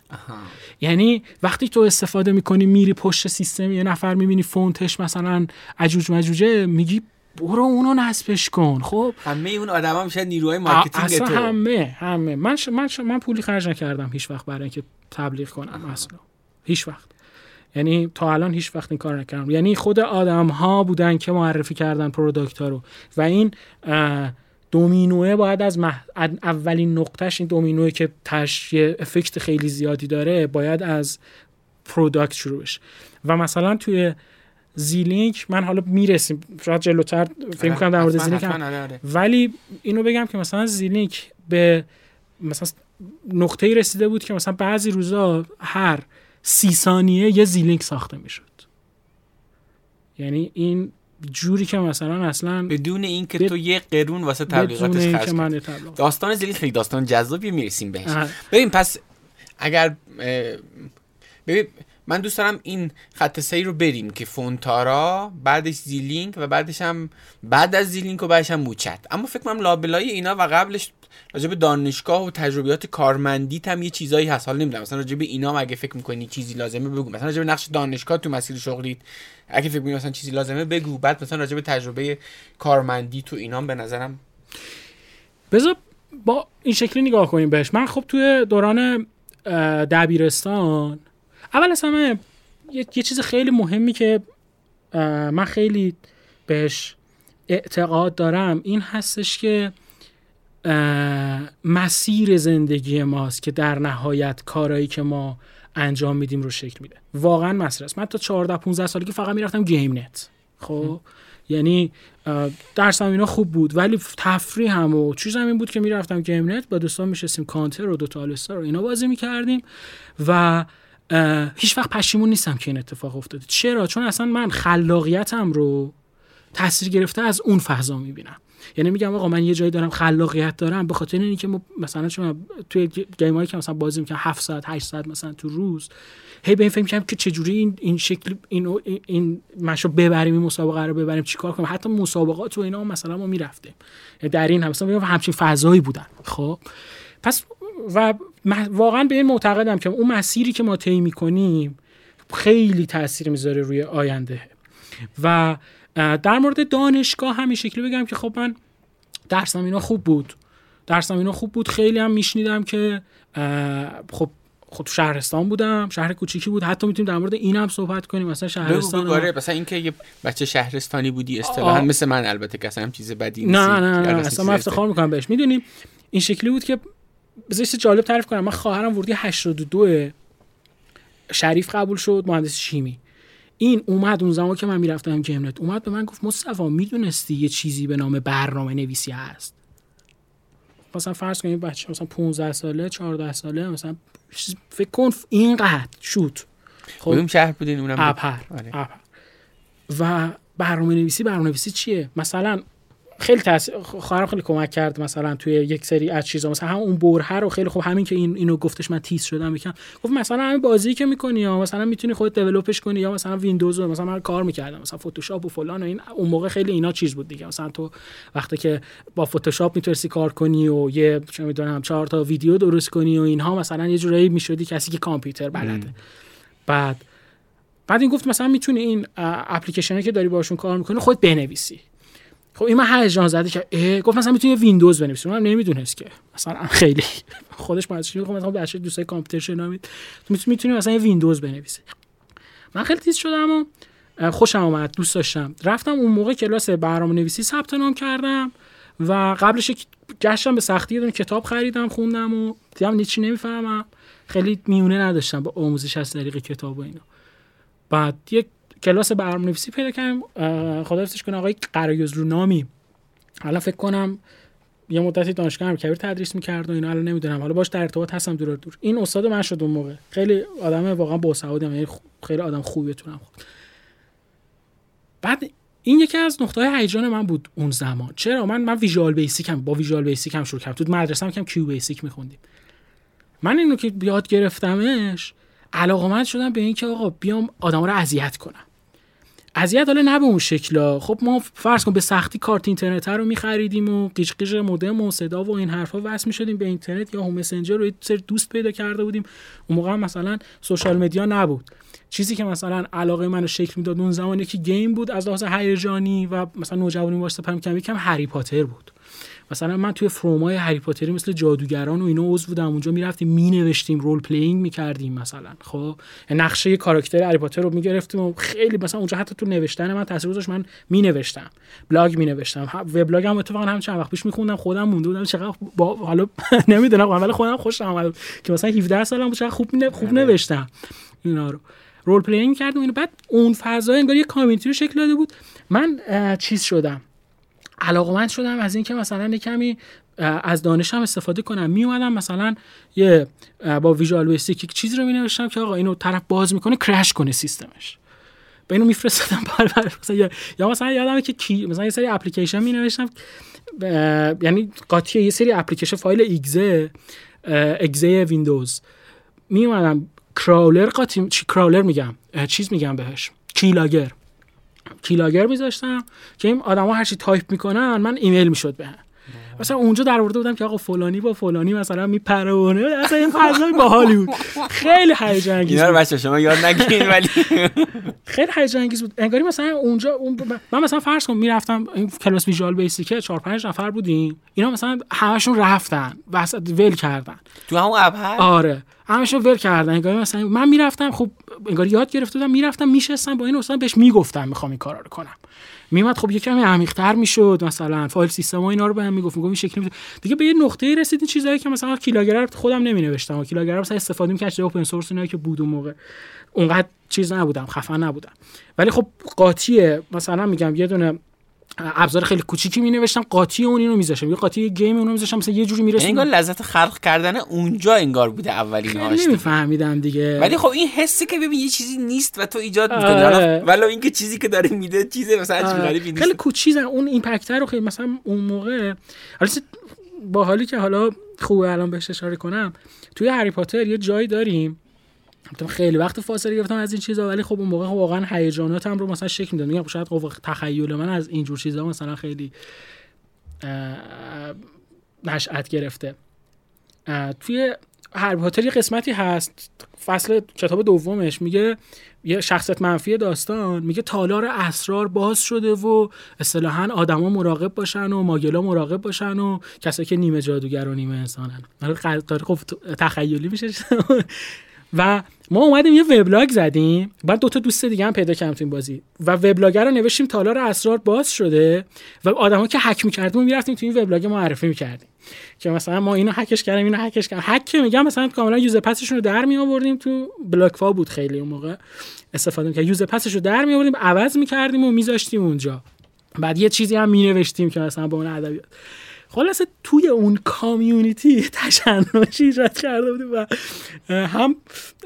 یعنی وقتی تو استفاده می‌کنی میری پشت سیستم یه نفر می‌بینی فونتش مثلا عجوج مجوجه میگی برو اونو نصبش کن. خب؟ همه اون آدما میشه نیروهای marketing اصلا تو. همه همه. من ش... من, ش... من پولی خرج نکردم هیچ وقت برای اینکه تبلیغ کنم اصلا. هیچ وقت. یعنی تا الان هیچ وقت این کار نکردم. یعنی خود آدم ها بودن که معرفی کردن product ها رو. و این دومینوه باید از مح... اولین نقطهش این دومینوه که تش یه effect خیلی زیادی داره باید از product شروع بشه. و مثلا توی زیلینک من حالا می‌رسیم شاید جلوتر فکر کنم در مورد زیلینک هم. آره، آره. ولی اینو بگم که مثلا زیلینک به مثلا نقطه ای رسیده بود که مثلا بعضی روزا هر سی ثانیه یه زیلینک ساخته می‌شد. یعنی این جوری که مثلا اصلا بدون اینکه بد- تو یه قرون واسه تبلیغاتش خرج کنی. من داستان زیلی خیلی داستان جذابی می‌رسیم بهش. ببین پس اگر ببین من دوست دارم این خط سیر رو بریم که فونتارا بعدش زیلینک و بعدش هم بعد از زیلینک و بعدش هم موچت. اما فکر کنم لابلای اینا و قبلش راجع به دانشگاه و تجربیات کارمندی هم یه چیزایی هست. حالا نمی‌دونم. مثلا راجع به اینا هم اگه فکر می‌کنی چیزی لازمه بگو. مثلا راجع به نقش دانشگاه تو مسیر شغلی اگه فکر می‌کنی مثلا چیزی لازمه بگو. بعد مثلا راجع به تجربه کارمندی تو اینا به نظرم بذار با این شکلی نگاه کنیم بهش. من خب توی دوران دبیرستان اول از همه یه, یه چیز خیلی مهمی که من خیلی بهش اعتقاد دارم این هستش که مسیر زندگی ماست که در نهایت کارهایی که ما انجام میدیم رو شکل میده. واقعا مسیر است. من تا 14 15 سالگی فقط می‌رفتم گیم نت. خب؟ یعنی درسم اینا خوب بود ولی تفریح هم و چیز این بود که می‌رفتم game net با دوستان میشستیم کانتر و Dota Allstars و اینا بازی می‌کردیم و هیچ وقت پشیمون نیستم که این اتفاق افتاده. چرا؟ چون اصلا من خلاقیتم رو تاثیر گرفته از اون فضا می‌بینم. یعنی میگم آقا من یه جایی دارم خلاقیت دارم به خاطر اینکه ما مثلا چون توی game هایی که مثلا بازی می‌کنم 7 ساعت 8 ساعت مثلا تو روز هی به این فکر می‌کنم که چجوری این این شکل این این, مشو ببریم این مسابقه رو ببریم چیکار کنیم حتی مسابقات و اینا مثلا ما می‌رفتیم. در این هم مثلا همچین فضایی بودن. خب؟ پس و واقعا به این معتقدم که اون مسیری که ما طی می‌کنیم خیلی تاثیر می‌ذاره روی آینده. و در مورد دانشگاه همین شکلی بگم که خب من درسم اینا خوب بود. درسم اینا خوب بود. خیلی هم میشنیدم که خب خب تو شهرستان بودم شهر کوچیکی بود. حتی می‌تونیم در مورد این هم صحبت کنیم. مثلا شهرستان آره مثلا اینکه یه بچه شهرستانی بودی اصطلاحا. مثل من البته که اصلا هم چیز بدی نیست. نه نه نه یعنی اصلا من افتخار می‌کنم بهش. می‌دونیم این شکلی بود که بذار جالب تعریف کنم. من خواهرم ورودی 82 شریف قبول شد مهندس شیمی. این اومد اون زمان که من می‌رفتم گمنت اومد به من گفت مصطفی می‌دونستی یه چیزی به نام برنامه نویسی هست؟ مثلا فرض کنید بچه مثلا 15 ساله 14 ساله مثلا فکر کن اینقدر. شوت. خب. کدوم شهر بودین؟ اونم. اپر آره. اپر و برنامه نویسی برنامه نویسی چیه؟ مثلا خیلی تاثیر خواهرم خیلی کمک کرد مثلا توی یک سری از چیزا. مثلا هم اون برهه رو خیلی خوب همین که این اینو گفتش من تیز شدم یکم. گفت مثلا همین بازی که می‌کنی یا مثلا می‌تونی خودت دیولپش کنی یا مثلا ویندوز رو مثلا من کار می‌کردم. مثلا فتوشاپ و فلان و این اون موقع خیلی اینا چیز بود دیگه. مثلا تو وقتی که با فتوشاپ می‌تونستی کار کنی و یه چه می‌دونم چهار تا ویدیو درست کنی و اینها مثلا یه جورایی می‌شدی کسی که کامپیوتر بلده. بعد بعد این گفت مثلا می‌تونی این اپلیکیشنی که داری باشون کار می‌کنی خود بنویسی. خب این من هیجان زده که اه، گفت مثلا می‌تونی ویندوز بنویسی. اونم نمی‌دونست که. مثلا خیلی. خودش مهندسی میگه مثلا بچه دوستای کامپیوتر شنامید تو می‌تونی مثلا ویندوز بنویسی. من خیلی تیز شدم و خوشم آمد دوست داشتم. رفتم اون موقع کلاس برنامه نویسی ثبت نام کردم و قبلش گشتم به سختی یه کتاب خریدم خوندم و دیدم هیچی نمی‌فهمم. خیلی میونه نداشتم با آموزش از طریق کتاب و اینا. بعد یک کلاس برنامه نویسی پیدا کردم خدا کنه آقای قرایز رو نامی حالا فکر کنم یه مدتی دانشگاه امیرکبیر تدریس می‌کرد و اینا الان نمی‌دونم. حالا باش در ارتباط هستم دور دور. این استاد من شد اون موقع. خیلی آدم واقعا باسوادی یعنی خیلی آدم خوبی بتونم بعد این یکی از نقطه های هیجان من بود اون زمان. چرا؟ من من Visual Basic هم با Visual Basic هم شروع کردم. تو مدرسه هم کم QBasic میخوندیم. من اینو که یاد گرفتمش علاقمند شدم به اینکه آقا بیام آدما رو اذیت کنم. اذیت حالا نه به اون شکلا خب ما فرض کن به سختی کارت اینترنت رو میخریدیم و قیش قیش مودم و صدا و این حرفا وصل می‌شدیم به اینترنت یاهو مسنجر رو سری دوست پیدا کرده بودیم. اون موقع مثلا social media نبود. چیزی که مثلا علاقه منو شکل می‌داد اون زمانی که game بود از لحاظ هیجانی و مثلا نوجوانی واسه پرم کم یکم هری پاتر بود. مثلا من توی forum ای هری پاتری مثل جادوگران و اینا عضو بودم. اونجا می‌رفتیم مینوشتیم role playing می‌کردیم مثلا. خب نقشه کاراکتر هری پاتر رو می‌گرفتیم و خیلی مثلا اونجا حتی تو نوشتن من تاثیر گذاشت. من مینوشتم بلاگ مینوشتم. وبلاگ هم اتفاقا هم چند وقت پیش میخوندم خودم مونده بودم. چقدر با حالا <laughs> نمی‌دونم ولی خودم خوشم اومد که مثلا 17 سالم بود چقدر خوب خوب آره. نوشتم. اینا رو role playing کردم اینو بعد اون فضا انگار یه community رو شکل داده بود. من چیز شدم. علاقمند شدم از اینکه مثلا یه کمی از دانشم استفاده کنم. می اومدم مثلا یه با Visual Basic یک چیزی رو می نوشتم که آقا اینو طرف باز می‌کنه crash کنه سیستمش. به اینو میفرستادم <laughs> مثلا یا مثلا یادمه که کی مثلا یه سری اپلیکیشن می نوشتم یعنی قاطی یه سری اپلیکیشن فایل ایگزه اگزه ویندوز می اومدم crawler قاطی چی crawler میگم چیز میگم بهش keylogger keylogger میذاشتم که این آدما هر چی تایپ می‌کنن من ایمیل می‌شد بهم. مثلا اونجا درآورده بودم که آقا فلانی با فلانی مثلا میپرونه اصلا این فضای باحالی بود. خیلی هیجان انگیز اینا رو بچه شما یاد نگیرین ولی <laughs> خیلی هیجان انگیز بود. انگاری مثلا اونجا اون من مثلا فرض کن می‌رفتم این کلاس Visual Basic 4 5 نفر بودیم. اینا مثلا همشون رفتن. وسط ول کردن. تو همون هست آره. همشون ول کردن. انگاری مثلا من می‌رفتم خب انگاری یاد گرفته بودم می‌رفتم میشستم با این استاد بهش می‌گفتم می‌خوام این کارا رو کنم. میمد خب یکم عمیق‌تر می‌شد مثلا. file system و اینا رو به هم می‌گفت میگم این شکلی دیگه به یه نقطه‌ای رسیدین چیزایی که مثلا keylogger رو خودم نمینوشتم. و keylogger مثلا استفاده می‌کردم open source اینا که بود اون موقع. اونقدر چیز نبودم خفن نبودم. ولی خب قاطیه. مثلا میگم یه دونه ابزار خیلی کوچیکی می نوشتم قاطی اون اینو میذاشتم. یه قاطی گیم اونو میذاشتم مثلا یه جوری می‌رسید انگار لذت خلق کردن اونجا انگار بوده اولین هاش نمیفهمیدم دیگه. ولی خب این حسی که ببین یه چیزی نیست و تو ایجاد می‌کنی. آره. ولی اینکه چیزی که داره میده چیزه مثلا آره. غریبی نیست. خیلی کوچیزن. اون ایمپکتر رو خیلی مثلا اون موقع حالا با حالی که حالا خوبه الان بهش اشاره کنم توی هری پاتر یه جایی داریم البته خیلی وقت فاصله گرفتم از این چیزا ولی خب اون موقع واقعا هیجاناتم رو مثلا شکل می‌داد. میگم شاید قوه تخیل من از اینجور چیزا مثلا خیلی نشأت گرفته. توی هر یه قسمتی هست. فصل کتاب دومش میگه یه شخصیت منفی داستان میگه تالار اسرار باز شده و اصطلاحا آدما مراقب باشن و ماگلا مراقب باشن و کسایی که نیمه جادوگر و نیمه انسانن. خب تخیلی میشه. <laughs> و ما اومدیم یه وبلاگ زدیم. بعد دو تا دوست دیگه هم پیدا کردیم تو این بازی. و وبلاگ رو نوشتیم تالار اسرار باز شده و آدما که هک می‌کردیم می‌رفتیم تو این وبلاگ معرفی می‌کردیم. که مثلا ما اینو هکش کردیم اینو هکش کردیم. هک میگم مثلا کاملا user pass شون رو در می آوردیم تو بلاک بود خیلی اون موقع استفاده می‌کردیم. user pass ش رو در می آوردیم عوض می‌کردیم و میذاشتیم اونجا. بعد یه چیزی هم می نوشتیم که مثلا با اون ادبیات. خلاصه توی اون کامیونیتی <laughs> تشنجی ایجاد کرده بودیم و هم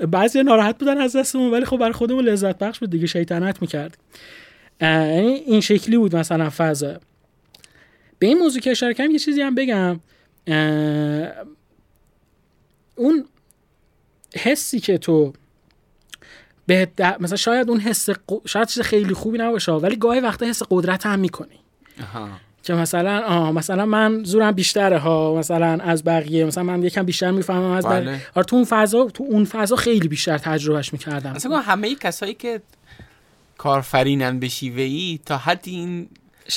بعضی ناراحت بودن از دستمون ولی خب برای خودمون لذت بخش بود دیگه شیطنت می‌کرد یعنی این شکلی بود مثلا فضا. به این موضوع که اشاره کردم یه چیزی هم بگم. اون حسی که تو به مثلا شاید اون حس شاید چیز خیلی خوبی نباشه ولی گاهی وقتا حس قدرت هم می‌کنی. که مثلا آه مثلا من زورم بیشتره ها مثلا از بقیه مثلا من یکم بیشتر می‌فهمم از بقیه بله. آره تو اون فضا تو اون فضا خیلی بیشتر تجربهش می‌کردم مثلا همه کسایی که کارفرینن به شیوهی تا حدی این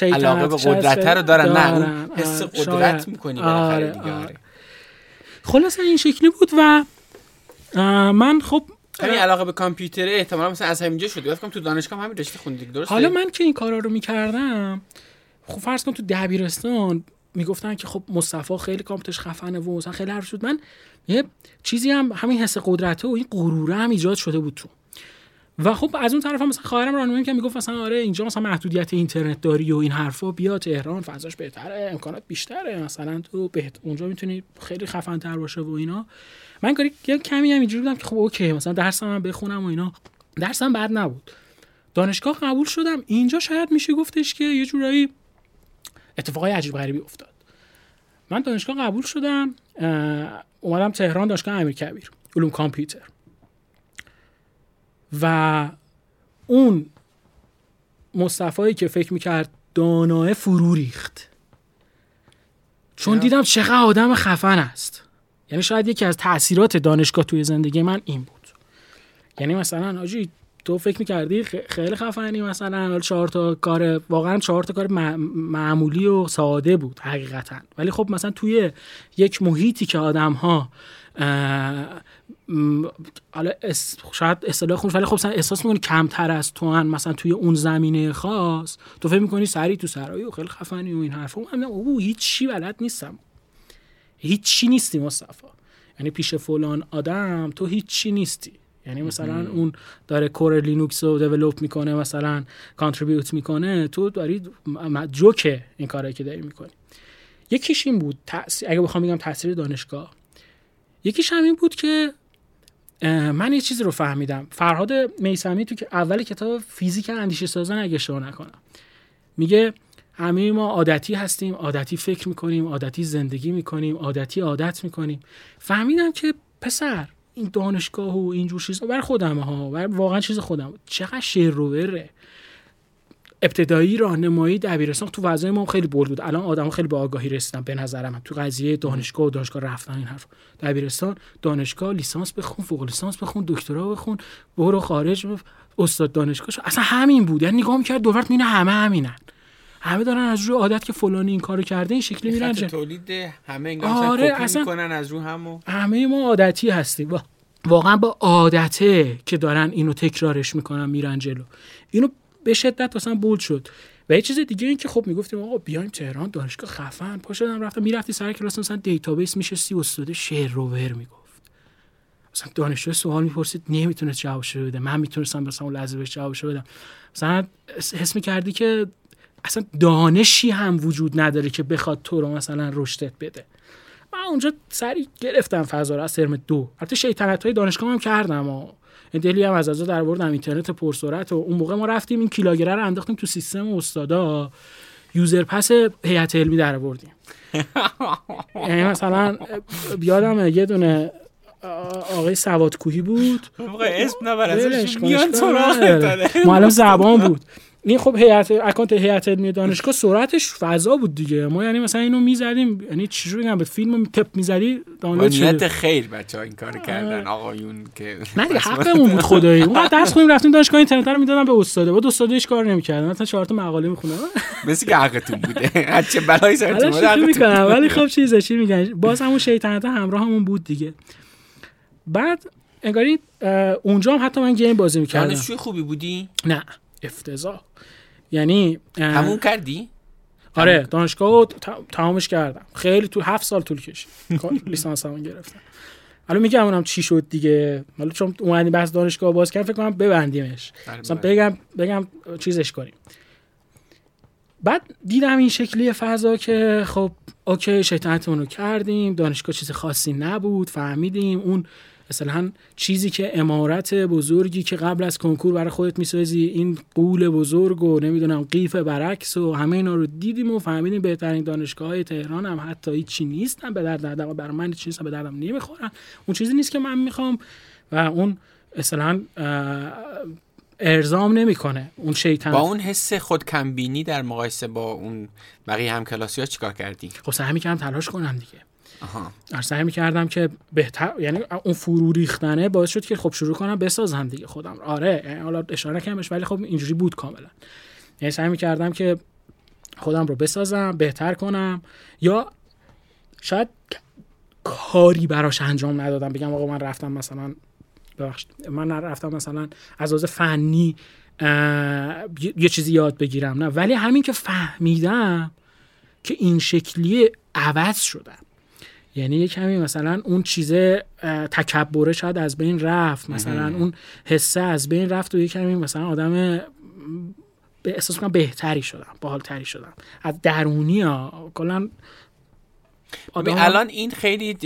علاقه به قدرت رو دارن نه اون آره، حس آره، قدرت شاید. می‌کنی آره، بالاخره دیگه آره. آره. خلاصه این شکلی بود و من خب همین علاقه به کامپیوتر احتمالا مثلا از همینجا شد گفتم تو دانشگاه هم همین رشته خوندی درسته حالا من که این کارا رو می‌کردم خب فرض کن تو دبیرستان می‌گفتن که خب مصطفی خیلی کامپیوترش خفنه و مثلا خیلی حرف شد. من یه چیزی هم همین حس قدرته و این غروره هم ایجاد شده بود تو. و خب از اون طرف هم مثلا خواهرم راهنمایی که می‌گفت مثلا آره اینجا مثلا محدودیت اینترنت داری و این حرفا بیا تهران فضاش بهتره امکانات بیشتره مثلا تو بهت... اونجا می‌تونی خیلی خفن تر باشه و اینا. من کاری کمی هم اینجوری بودم که خب اوکی مثلا درسم هم بخونم و اینا. درسم بد نبود. دانشگاه قبول شدم. اینجا شاید میشه گفتش که یه جورایی اتفاقای عجیب غریبی افتاد. من دانشگاه قبول شدم اومدم تهران دانشگاه امیرکبیر علوم کامپیوتر. و اون مصطفی که فکر می‌کرد داناه فرو ریخت. چون دیدم چقدر آدم خفن است. یعنی شاید یکی از تاثیرات دانشگاه توی زندگی من این بود. یعنی مثلا آجی تو فکر می‌کردی خیلی خفنی مثلا چهار تا کار واقعا چهار تا کار معمولی و ساده بود حقیقتا. ولی خب مثلا توی یک محیطی که آدم ها حالا شاید اصطلاح خونش ولی خب احساس می‌کنی کمتر از تو هن مثلا توی اون زمینه خاص تو فکر می‌کنی سری تو سرایی و خیلی خفنی و این حرفا من او هیچ چی بلد نیستم. هیچ چی نیستی مصطفی. یعنی پیش فلان آدم تو هیچ چی نیستی. یعنی مثلا اون داره core لینوکس رو develop می‌کنه مثلا contribute می‌کنه تو داری جوکه این کاری که داری می‌کنی. یکیش این بود تأثیر اگه بخوام بگم تاثیر دانشگاه. یکیش هم این بود که من یه چیزی رو فهمیدم. فرهاد میسمی تو که اول کتاب فیزیک اندیشه سازان اگه اشتباه نکنم. میگه همه ما عادتی هستیم عادتی فکر می‌کنیم عادتی زندگی می‌کنیم عادتی عادت می‌کنیم. فهمیدم که پسر این دانشگاه و اینجور چیزا بر خودم ها بر واقعا چیز خودم چقدر شیر روره ابتدایی راهنمایی دبیرستان تو وضعی ما خیلی بولد بود. الان آدم خیلی با آگاهی رسیدن به نظر تو قضیه دانشگاه و دانشگاه رفتن این حرف. دبیرستان دانشگاه لیسانس بخون فوق لیسانس بخون دکترا بخون برو خارج استاد دانشگاه اصلا همین بود. یعنی نگاه می‌کرد دوورت مینه همه همینن. همه دارن از روی عادت که فلانی این کارو کرده این شکلی میرن تولید همه آره اصلا می‌کنن از رو همو. همه ما عادتی هستیم. واقعا با عادته که دارن اینو تکرارش می‌کنن میرن جلو. اینو به شدت اصلا bold شد. و یه چیز دیگه این که خب می‌گفتیم آقا بیایم تهران دانشگاه خفن پا شدم رفتم. می‌رفتی سر کلاس مثلا database می‌شستی استاد شر و ور می‌گفت. مثلا دانشجو سوال می‌پرسید نمی‌تونست جوابش بده. من می‌تونستم مثلا اون لحظه بهش جوابش بدم. مثلا حس می‌کردی که اصلا دانشی هم وجود نداره که بخواد تو رو مثلا رشدت بده. من اونجا سری گرفتم فضا رو از ترم دو. البته شیطنت های دانشگاه هم کردم و دلی هم از از در بردم. اینترنت پرسرعت و اون موقع ما رفتیم این کیلاگره رو انداختیم تو سیستم استادا. یوزر پس هیئت علمی در بردیم <laughs> یعنی مثلا بیادم یه دونه آقای سواد کوهی بود اسم نبر معلم زبان بود. این خب هیئت اکانت هیئت علمی دانشگاه سرعتش فضا بود دیگه. ما یعنی مثلا اینو می‌زدیم. یعنی چجوری بگم؟ به فیلم تپ می‌زدی دانلود نیت خیر بچه‌ها این کار کردن. آقایون که نه دیگه حقمون بود خدایی. <laughs> اون درس خونیم رفتیم دانشگاه اینترنت رو می‌دادن به استاده. بود استادش کار نمی‌کردن. مثلا چهار تا مقاله می‌خونم مثل که حقتون بوده. <laughs> هر چه بلایی سرتون بود می‌کنم ولی خب چیزه چی میگن؟ باز همون شیطنت همراه همون بود دیگه. بعد انگاری اونجا هم حتی من گیم بازی می‌کردم. دانشجوی خوبی بودی؟ نه. افتضاح. یعنی همون کردی؟ آره دانشگاه تمامش کردم. خیلی تو هفت سال طول کشید. <laughs> لیسانس هم گرفتم. حالا میگم اونم چی شد دیگه؟ حالا چون اومدی بحث دانشگاه باز کردم فکر کنم ببندیمش. بله، مثلا بله. بگم بگم چیزش کنیم بعد دیدم این شکلی فضا که خب اوکی شیطنتمون رو کردیم دانشگاه چیز خاصی نبود فهمیدیم. اون مثلا چیزی که امارت بزرگی که قبل از کنکور برای خودت می‌سازی این قول بزرگ و نمی‌دونم قیف برعکس و همه اینا رو دیدیم و فهمیدیم بهترین دانشگاه های تهران هم حتی هیچی نیستن به درد و برای من چیزی به دردم نمی‌خورن اون چیزی نیست که من می‌خوام و اون مثلا ارزام نمی‌کنه. اون شیطان با اون حس خود کمبینی در مقایسه با اون بقیه هم کلاسی ها چیکار کردی؟ خب سعی کردم تلاش کنم دیگه. آها. سعی می‌کردم که بهتر یعنی اون فرو ریختنه باعث شد که خب شروع کنم بسازم دیگه خودم. آره یعنی حالا اشاره کمش ولی خب اینجوری بود کاملا. یعنی سعی می‌کردم که خودم رو بسازم بهتر کنم. یا شاید کاری براش انجام ندادم. بگم آقا من رفتم مثلا ببخشید من رفتم مثلا از لحاظ فنی یه چیزی یاد بگیرم نه. ولی همین که فهمیدم که این شکلی عوض شدم. یعنی یه کمی مثلا اون چیزه تکبره شاید از بین رفت. مثلا اون حسه از بین رفت و یه کمی مثلا آدم به احساس کنم بهتری شدم باحالتری شدم. از درونی ها کلا الان این خیلی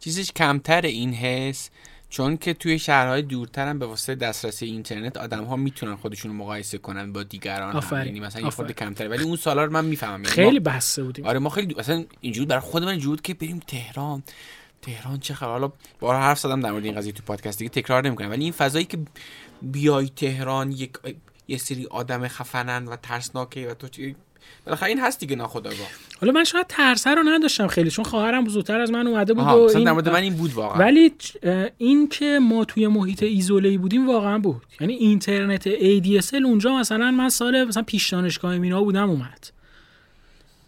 چیزش کمتر این حس. چون که توی شهرهای دورتر هم به واسطه دسترسی اینترنت آدم ها می‌تونن خودشون رو مقایسه کنن با دیگران. یعنی مثلا یه خورده کمتره. ولی اون سالا رو من می‌فهمم. یعنی خیلی بحثه بودیم. آره ما خیلی مثلا اینجوری برای خود من جود که بریم تهران. تهران چه خبر؟ حالا بارها حرف زدم در مورد این قضیه تو پادکست دیگه تکرار نمی‌کنم. ولی این فضایی که بیای تهران یک یه سری آدم خفنن و ترسناکه و تو بالاخره این هست دیگه ناخودآگاه حالا من شاید ترسه رو نداشتم خیلی چون خواهرم زودتر از من اومده بود و این من این بود واقعا. ولی این که ما توی محیط ایزوله بودیم واقعا بود. یعنی اینترنت ADSL اونجا مثلا من سال مثلا پیش دانشگاه مینا بودم اومد.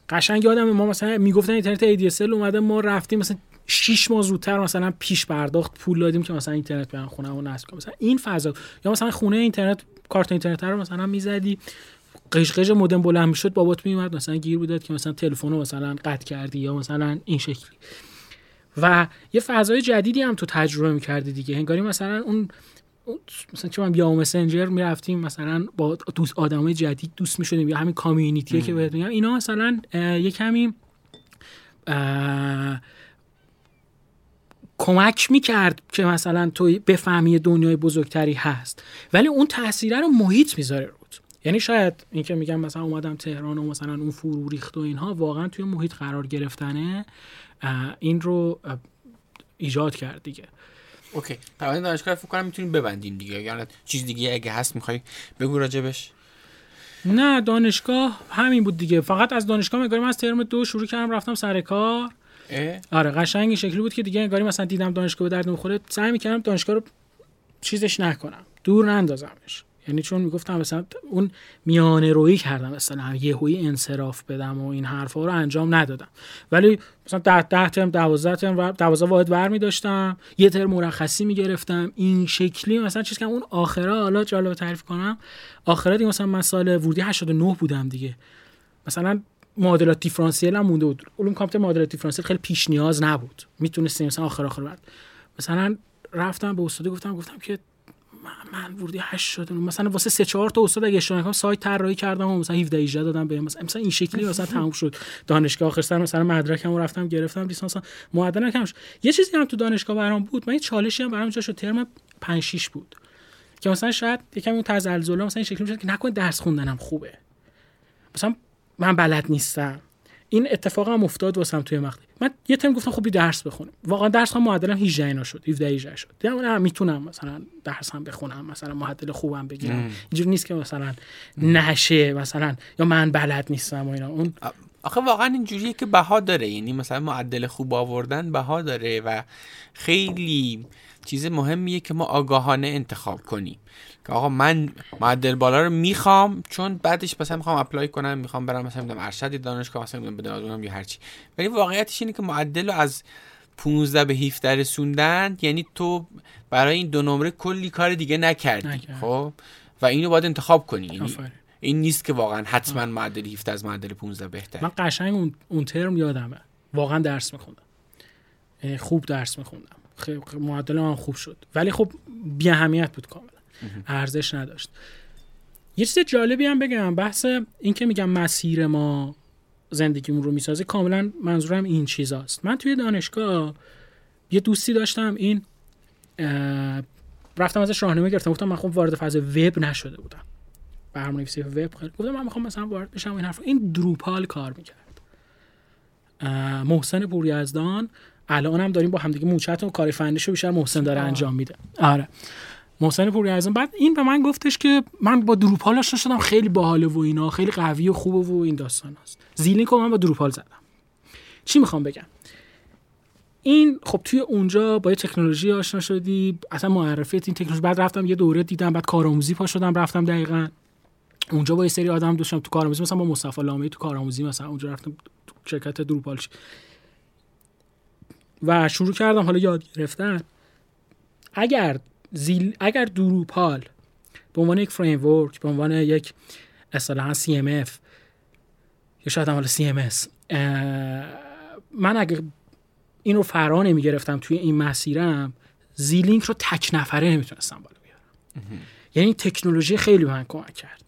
قشنگ یادم ما مثلا می‌گفتن اینترنت ADSL اومده ما رفتیم مثلا 6 ماه زودتر مثلا پیش پرداخت پول دادیم که مثلا اینترنت برن خونه‌مون نصب کنیم. مثلا این فضا یا مثلا خونه اینترنت کارت اینترنت رو مثلا می‌زدی. قش قش مودم بلند می‌شد بابات میومد مثلا گیر بوداد که مثلا تلفن رو مثلا قطع کردی یا مثلا این شکلی. و یه فضای جدیدی هم تو تجربه می‌کردی دیگه. انگاری مثلا اون مثلا چه من یا مسنجر می‌رفتیم مثلا با دوست آدمای جدید دوست می‌شدیم یا همین کامیونیتی که بهت میگم. اینا مثلا یه کمی کمک می‌کرد که مثلا تو بفهمی دنیای بزرگتری هست. ولی اون تاثیره رو محیط می‌ذاره. یعنی شاید این که میگم مثلا اومدم تهران و مثلا اون فرو ریخت و اینها واقعا توی محیط قرار گرفتنه این رو ایجاد کرد دیگه. اوکی. قوانین دانشگاه فکر کنم می‌تونیم ببندیم دیگه. یعنی چیز دیگه اگه هست می‌خوای بگو راجبش؟ نه دانشگاه همین بود دیگه. فقط از دانشگاه من از ترم دو شروع کردم رفتم سر کار. اه؟ آره قشنگ این شکلی بود که دیگه انگاری مثلا دیدم دانشگاه به درد می‌خوره سعی می‌کردم دانشگاه رو چیزش نکنم. دور نندازمش. یعنی چون می‌گفتم مثلا اون میانه رویی کردم مثلا یهویی انصراف بدم و این حرفا رو انجام ندادم. ولی مثلا ده ده ترم 12 ترم 12 واحد ور داشتم یه ترم مرخصی می‌گرفتم این شکلی مثلا چیز که اون آخرا حالا جالب تعریف کنم. آخرا دیگه مثلا من سال ورودی 89 بودم دیگه. مثلا معادلات دیفرانسیل هم مونده بود. علوم کامپیوتر معادلات دیفرانسیل خیلی پیش نیاز نبود. می‌تونستیم مثلا آخر آخر بعد. مثلا رفتم به استاد گفتم گفتم که من, ورودی 8 شدم مثلا واسه سه چهار تا استاد اگه اشتباه نکنم سایت طراحی کردم و مثلا 17 18 دادم بهم. مثلا, مثلا این شکلی مثلا <laughs> تموم شد. دانشگاه آخر سر مثلا مدرکم رفتم گرفتم لیسانس. معدل نکم شد یه چیزی هم تو دانشگاه برام بود. من یه چالشی هم برام جا شد. ترم 5 6 بود. که مثلا شاید یکم اون تزلزله مثلا این شکلی می‌شد که نکنه درس خوندنم خوبه. مثلا من بلد نیستم. این اتفاق هم افتاد واسم توی مقطع. من یه ترم گفتم خب درس بخونم. واقعا درس هم معدلم 18 اینا شد 17 18 شد. دیدم نه می‌تونم مثلا درس هم بخونم مثلا معدل خوبم بگیرم. اینجوری نیست که مثلا نشه مثلا یا من بلد نیستم و اینا. اون آخه واقعا اینجوریه که بها داره. یعنی مثلا معدل خوب آوردن بها داره و خیلی چیز مهمیه که ما آگاهانه انتخاب کنیم. که آقا من معدل بالا رو می‌خوام چون بعدش مثلا می‌خوام اپلای کنم می‌خوام برم مثلا می‌دونم ارشد دانشگاه مثلا می‌دونم بدونم یا هرچی ولی واقعیتش اینه که معدل رو از 15 به 17 رسوندن یعنی تو برای این دو نمره کلی کار دیگه نکردی نکردم. خب؟ و اینو باید انتخاب کنی یعنی. این نیست که واقعا حتما معدل 17 از معدل 15 بهتره. من قشنگ اون, اون ترم یادمه. واقعا درس میخوندم. خوب درس میخوندم. خیلی معدل من خوب شد. ولی خب بی اهمیت بود کاملا ارزش نداشت. یه چیز جالبی هم بگم بحث این که میگم مسیر ما زندگیمون رو می‌سازه کاملا منظورم این چیزاست. من توی دانشگاه یه دوستی داشتم این رفتم ازش راهنمایی گرفتم. گفتم من خب وارد فاز وب نشده بودم. برنامه‌نویسی وب خیلی. گفتم من می‌خوام مثلا وارد بشم این حرف این دروپال کار می‌کرد. محسن پوریزدان الان هم داریم با همدیگه موچت و کار فنیشو بیشتر محسن داره انجام میده. آره. محسن پوریزدان بعد این به من گفتش که من با دروپال آشنا شدم خیلی باحاله و اینا خیلی قوی و خوبه و این داستان هست. زیلینک رو من با دروپال زدم. چی می‌خوام بگم؟ این خب توی اونجا با یه تکنولوژی آشنا شدی اصلا معرفیت این تکنولوژی بعد رفتم یه دوره دیدم بعد کارآموزی پا شدم رفتم دقیقا. اونجا با یه سری آدم دوستم تو کارآموزی مثلا با مصطفی لامی تو کارآموزی مثلا اونجا رفتم شرکت دروپال و شروع کردم حالا یاد گرفتن. اگر زیل اگر دروپال به عنوان یک فریم ورک به عنوان یک اصطلاحا CMF یا شاید هم حالا CMS اه، من اگه این رو فرا نمی گرفتم توی این مسیرم زیلینک رو تک نفره نمی‌تونستم بالا بیارم. یعنی این تکنولوژی خیلی به من کمک کرد.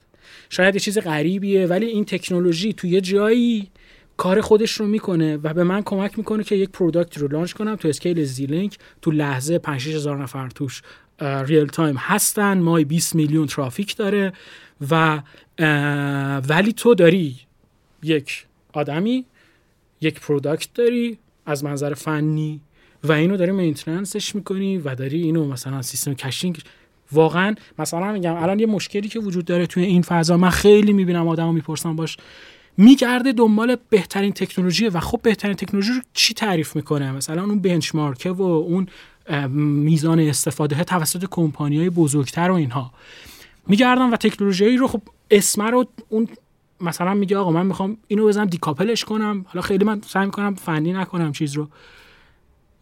شاید یه چیز غریبیه ولی این تکنولوژی توی یه جایی کار خودش رو می‌کنه و به من کمک می‌کنه که یک product رو launch کنم تو scale زیلینک تو لحظه 5 هزار نفر توش real time هستن. ماهی 20 میلیون ترافیک داره و ولی تو داری یک آدمی یک product داری از منظر فنی و اینو داری maintenance ش می‌کنی و داری اینو مثلا سیستم caching واقعا مثلا میگم الان یه مشکلی که وجود داره توی این فضا من خیلی می‌بینم آدمو می‌پرسم باش میگرده دنبال بهترین تکنولوژی و خب بهترین تکنولوژی رو چی تعریف می‌کنه؟ مثلا اون بنچمارکه و اون میزان استفاده توسط کمپانی های بزرگتر و اینها. میگردم و تکنولوژی رو خب اسم رو اون مثلا میگه آقا من می‌خوام اینو بزنم دیکاپلش کنم. حالا خیلی من سعی می‌کنم فنی نکنم چیز رو.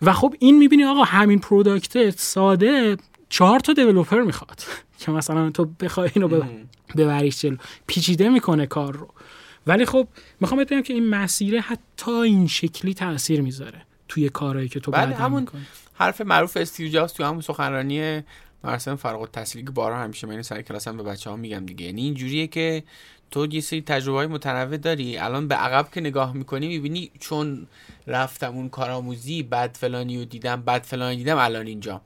و خب این می‌بینی آقا همین product ساده چهار تا developer می‌خواد. <laughs> که مثلا تو بخوای اینو ببریش جلو. پیچیده می‌کنه کار رو. ولی خب می‌خوام بگم که این مسیره حتی این شکلی تاثیر می‌ذاره توی کارهایی که تو بعد همون می‌کنی. حرف معروف استیو جابز تو همون سخنرانی مراسم فارغ التحصیلی که بارها همیشه من سر کلاسم به بچه ها میگم دیگه. یعنی اینجوریه که تو یه سری تجربه های متنوع داری الان به عقب که نگاه می‌کنی می‌بینی چون رفتم اون کارآموزی بعد فلانی رو دیدم بعد فلانی دیدم الان اینجا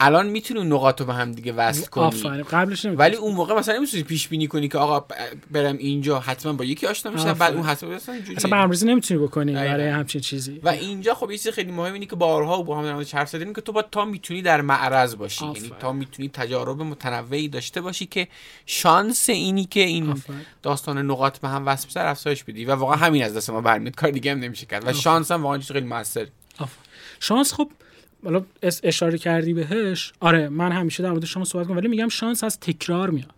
الان می‌تونی نقاط رو به هم دیگه وصل کنی آفرین قبلش نمی‌تونی. ولی اون موقع مثلا نمی‌تونی پیش بینی کنی که آقا برم اینجا حتما با یکی آشنا میشم بعد. اون حتما مثلا اینجوریه. اصلا برنامه‌ریزی نمی‌تونی بکنی. برای همچین چیزی و اینجا خب یه چیز خیلی مهم اینه که بارها و با هم در موردش حرف زدیم که تو با تا می‌تونی در معرض باشی. یعنی تا می‌تونی تجارب متنوعی داشته باشی که شانس اینی که این آفرین. داستان نقاط به هم وصل بشه افزایش بدی و واقعا همین از دست ما برمیاد کار دیگه هم نمیشه کرد و شانس هم واقعا خیلی موثر. شانس خب حالا اشاره کردی بهش آره من همیشه در مورد شانس صحبت کنم ولی میگم شانس از تکرار میاد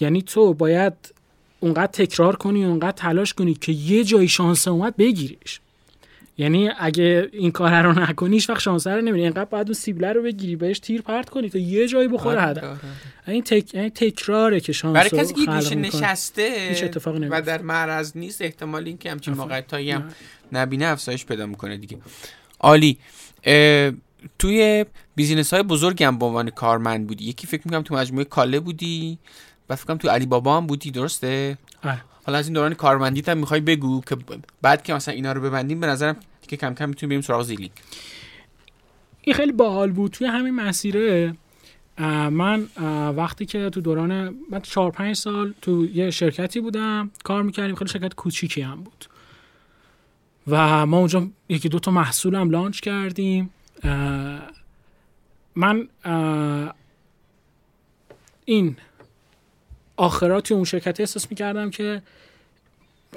یعنی تو باید اونقدر تکرار کنی اونقدر تلاش کنی که یه جایی شانس اومد بگیریش یعنی اگه این کار رو نکنی هیچ وقت شانس رو نمیری اینقدر باید اون سیبله رو بگیری بهش تیر پرت کنی تا یه جایی بخوره هدف. این تک... این تکراره که شانس برای کسی که گوشه. نشسته هیچ اتفاقی و نمیفته. در معرض نیست احتمال این که همچین. موقعیتایی هم نبینه افزایش پیدا می‌کنه دیگه عالی توی business های بزرگی هم به عنوان کارمند بودی. یکی فکر می‌کنم تو مجموعه کاله بودی و فکر کنم تو علی بابا هم بودی درسته؟ آره. حالا از این دوران کارمندیت هم می‌خوای بگو که بعد که مثلا اینا رو ببندیم به نظرم که کم کم می‌تونیم بریم سراغ زیلینک این خیلی باحال بود. توی همین مسیره اه، من اه، وقتی که تو دوران من چهار پنج سال تو یه شرکتی بودم کار می‌کردیم. خیلی شرکت کوچیکی هم بود. و ما اونجا یکی دو تا محصول هم launch کردیم. اه، من اه، این آخراتی اون شرکت احساس می‌کردم که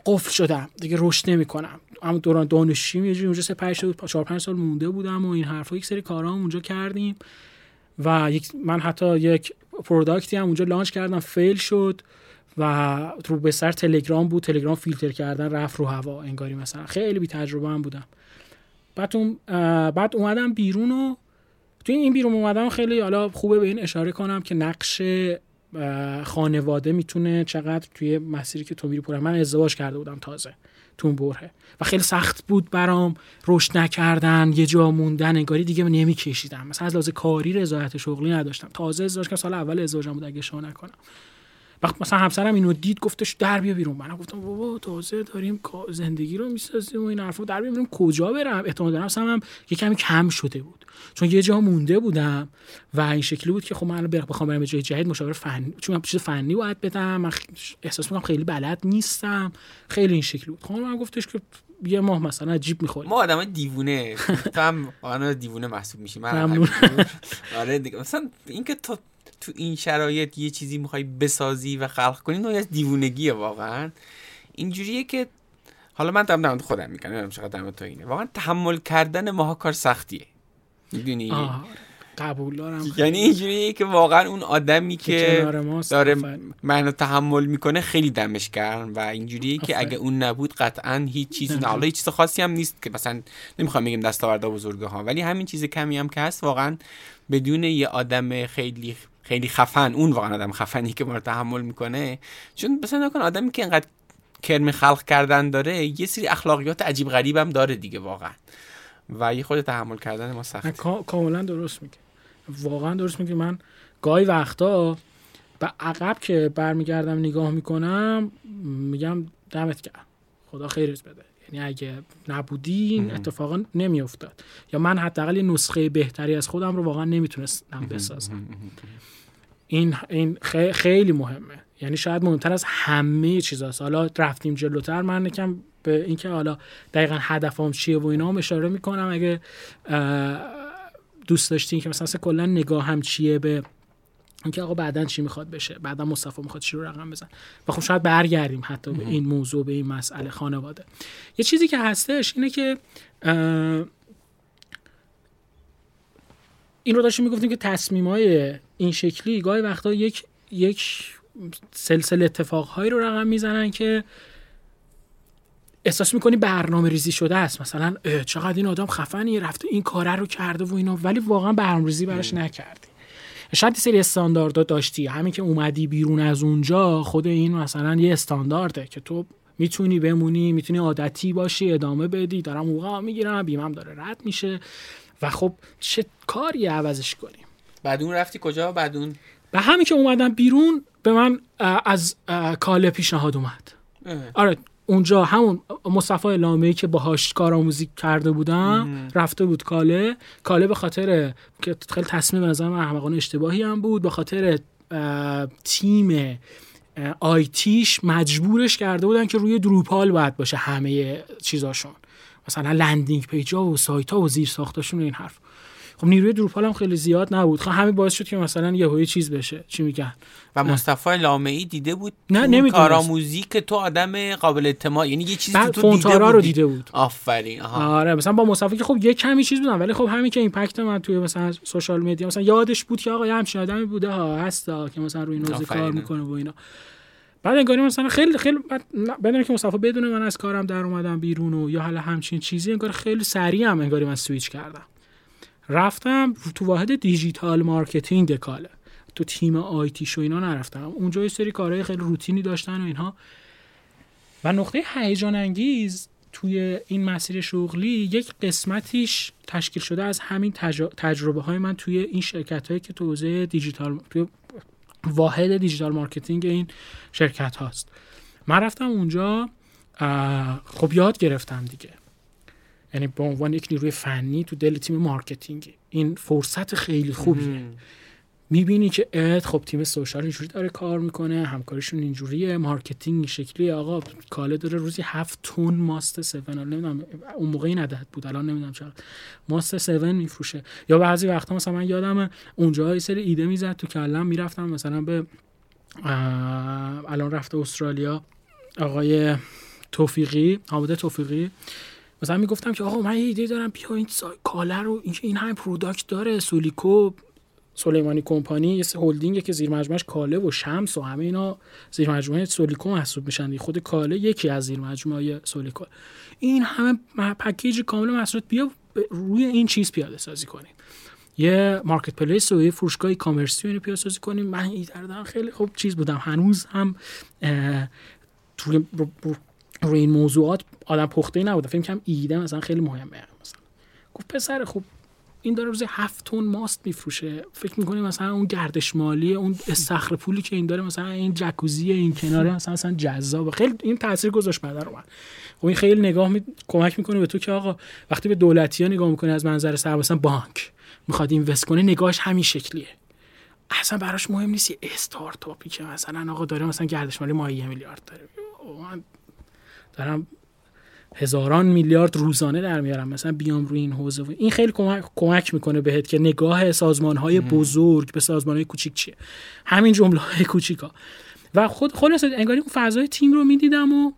قفل شدم. دیگه رشد نمی‌کنم. اما دوران دانشجویی جوری اونجا سه پنج سال چهار پنج سال مونده بودم و این حرفا. یک سری کارها هم اونجا کردیم و یک من حتی یک product ی هم اونجا launch کردم. fail شد. و رو به سر تلگرام بود. تلگرام فیلتر کردن رفت رو هوا انگاری مثلا. خیلی بی تجربه هم بودم. بعد اون بعد اومدم بیرون و توی این بیرون اومدم خیلی حالا خوبه به این اشاره کنم که نقش خانواده می‌تونه چقدر توی مسیری که تو میری پره من ازدواج کرده بودم تازه تو بره. و خیلی سخت بود برام. رشد نکردن یه جا موندن انگاری دیگه نمیکشیدم. مثلا از لحاظ کاری رضایت شغلی نداشتم. تازه ازدواج کردم. سال اول ازدواجم بود اگه اشتباه نکنم. وقت مثلا همسرم اینو دید گفتش در بیا بیرون. منم گفتم بابا تازه داریم زندگی رو می‌سازیم و این حرفا. در بیا بیرون کجا برم؟ اعتماد به نفسم هم یه کمی کم شده بود. چون یه جا مونده بودم و این شکلی بود که خب من بخوام برم یه جای جدید مشاور فنی چون من چیز فنی باید بدم. من احساس می‌کنم خیلی بلد نیستم. خیلی این شکلی بود. خانم من گفتش که یه ماه مثلا جیب می‌خوری ما آدم دیوونه. تو هم واقعا دیوونه محسوب میشی. من. آره مثلا اینکه تو تو این شرایط یه چیزی می‌خوای بسازی و خلق کنی نوعی از دیوونگیه واقعا اینجوریه که حالا من دارم خودم میگم نمی‌دونم چقدر در مورد تو اینه واقعا تحمل کردن ماها کار سختیه می‌دونی قبول دارم یعنی اینجوریه که واقعا اون آدمی که داره. منو تحمل می‌کنه خیلی دمش گرم و اینجوریه که. اگه اون نبود قطعا هیچ چیزی نه. حالا هیچ چیز خاصی هم نیست که مثلا نمی‌خوام بگم دستاوردا بزرگه ها ولی همین چیز کمی هم که هست واقعا بدون یه آدم خیلی خیلی خفن اون واقعا آدم خفنی که ما رو تحمل می‌کنه. چون مثلا نکن آدمی که انقدر کرم خلق کردن داره یه سری اخلاقیات عجیب غریب هم داره دیگه واقعا. و یه خود تحمل کردن ما کا- کاملا درست میگه واقعا درست میگه من گاهی وقتا به عقب که برمیگردم نگاه می‌کنم میگم دمت گرم. خدا خیرت بده. یعنی اگه نبودی این مهم. اتفاقا نمیافتاد. یا من حداقل نسخه بهتری از خودم رو واقعا نمی‌تونستم بسازم. این این خی- خیلی مهمه. یعنی شاید مهمتر از همه چیزاست حالا رفتیم جلوتر من یکم به اینکه حالا دقیقا هدفم چیه و اینا هم اشاره می‌کنم. اگه دوست داشتین که مثلا کلا نگاه هم چیه به اینکه آقا بعدا چی می‌خواد بشه؟ بعدا مصطفی می‌خواد چی رو رقم بزن و خب شاید برگردیم حتی به این موضوع به این مسئله خانواده. یه چیزی که هستش اینه که این رو داشتیم می‌گفتیم که تصمیم های این شکلی گاهی وقتا یک یک سلسله اتفاقهایی رو رقم می‌زنن که احساس می‌کنی برنامه ریزی شده است. مثلا چقدر این آدم خفنی رفته این کاره رو کرده و اینا ولی واقعا برنامه ریزی براش نکردی. شاید سری استانداردها داشتی. همین که اومدی بیرون از اونجا خود این مثلا یه استاندارده که تو می‌تونی بمونی می‌تونی عادتی باشی ادامه بدی دارم موقع می‌گیرم بیمم داره رد میشه. و خب چه کاری عوضش کنیم؟ بعد اون رفتی کجا؟ بعد اون به همین که اومدم بیرون به من از کاله پیشنهاد اومد. آره اونجا همون مصطفی لامه که باهاش کارآموزی کرده بودم رفته بود کاله. کاله به خاطر که خیلی تصمیم نظر من احمقانه اشتباهی هم بود به خاطر تیم آیتیش مجبورش کرده بودن که روی دروپال باید باشه همه چیزاشون. مثلا لندینگ پیجا و سایت ها و زیر ساختاشون و این حرف. خب نیروی دروپال هم خیلی زیاد نبود. خب همین باعث شد که مثلا یه چیز بشه. چی میگن؟ و مصطفی لامعی دیده بود نه نمی‌دونست. کارآموزی که تو آدم قابل اعتماد یعنی یه چیزی تو دیده رو دیده بود. آفرین آره مثلا با مصطفی که خب یه کمی چیز بودم ولی خب همین که impact من توی مثلا social media مثلا یادش بود که آقا یه همچین آدمی بوده ها هستا که مثلا روی نوزه کار می‌کنه و اینا. بعد انگاری مثلا خیلی خیلی بدون که مصطفی بدون من از کارم در اومدم بیرون و یا حالا همچین چیزی انگار خیلی سریع هم انگاری من سویچ کردم. رفتم تو واحد digital marketing کاله تو تیم IT شو اینا نرفتم. اونجا یه سری کارهای خیلی روتینی داشتن و اینها. و نقطه هیجان انگیز توی این مسیر شغلی یک قسمتیش تشکیل شده از همین تجربه های من توی این شرکت هایی که تو حوزه دیجیتال توی واحد digital marketing این شرکت هاست. من رفتم اونجا خب یاد گرفتم دیگه. یعنی به عنوان یک نیروی فنی تو دل تیم marketing. این فرصت خیلی خوبیه. می‌بینی که اد خب تیم social اینجوری داره کار می‌کنه همکاریشون اینجوریه marketing این شکلی آقا کاله داره روزی هفت تن ماست 7 نمی‌دونم اون این عدد بود الان نمی‌دونم چقدر. ماست 7 میفروشه. یا بعضی وقتا مثلا من یادم اونجا یه سری ایده می‌زد تو کلم می‌رفتم مثلا به الان رفته استرالیا آقای توفیقی حامد توفیقی. مثلا می‌گفتم که آقا من ایده دارم بیا این کاله رو این این همه product داره سولیکو سلیمانی کمپانی یه هلدینگه که زیر مجموعش کاله و شمس و همه اینا زیر مجموعه سولیکو محسوب میشن. خود کاله یکی از زیر مجموعه سولیکو این همه پکیج کامل محصولات بیا روی این چیز پیاده سازی کنیم. یه marketplace و یه فروشگاه commerce ی رو پیاده سازی کنیم. من ایده دارم خیلی خوب چیز بودم. هنوز هم توی روی این موضوعات آدم پخته ای نبوده. فکر کنم ایده مثلا خیلی مهمه. مثلا. گفت پسر خوب. این داره روزی هفت تن ماست میفروشه. فکر می‌کنی مثلا اون گردش مالی اون استخر پولی که این داره مثلا این جکوزی این کناره مثلا مثلا جذاب خیلی این تاثیر گذاشت بعد رو خب این خیلی نگاه می... کمک می‌کنه به تو که آقا وقتی به دولتی ها نگاه می‌کنی از منظر سر مثلا بانک می‌خواد اینوست کنه نگاهش همین شکلیه. اصلا براش مهم نیست یه استارتاپی که مثلا آقا داره مثلا گردش مالی ماهی میلیارد داره. دارم هزاران میلیارد روزانه در میارم. مثلا بیام روی این حوزه. این خیلی کمک, کمک می‌کنه بهت که نگاه سازمان های بزرگ به سازمان های کوچیک چیه. همین جمله های کوچیکا. و خود خلاص انگاری اون فضای تیم رو می‌دیدم و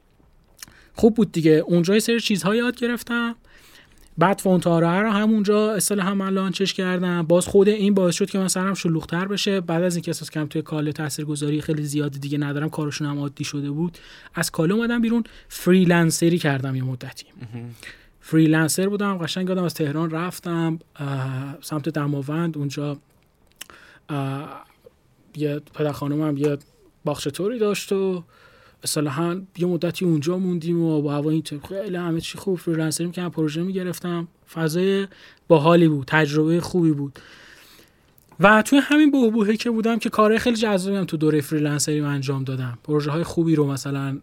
خوب بود دیگه. اونجا سری چیزها یاد گرفتم. بعد فونت‌آرا رو همونجا اصطلاحا من launch ش کردم. باز خود این باعث شد که مثلا هم شلوغ‌تر بشه. بعد از اینکه احساس کردم توی کاله تاثیرگذاری خیلی زیاد دیگه ندارم کارشون هم عادی شده بود. از کاله اومدم بیرون. freelancer ی کردم یه مدتی. freelancer بودم قشنگ یادم از تهران رفتم سمت دماوند. اونجا یه پدر خانومم یه باغچه داشت و اصطلاحا یه مدتی اونجا موندیم و با هوا این خیلی همه چی خوب. freelancer ی می‌کردم پروژه می‌گرفتم. فضای باحالی بود. تجربه خوبی بود. و توی همین بحبوحه که بودم که کارهای خیلی جذابی هم تو دوره freelancer ی انجام دادم. پروژه های خوبی رو مثلا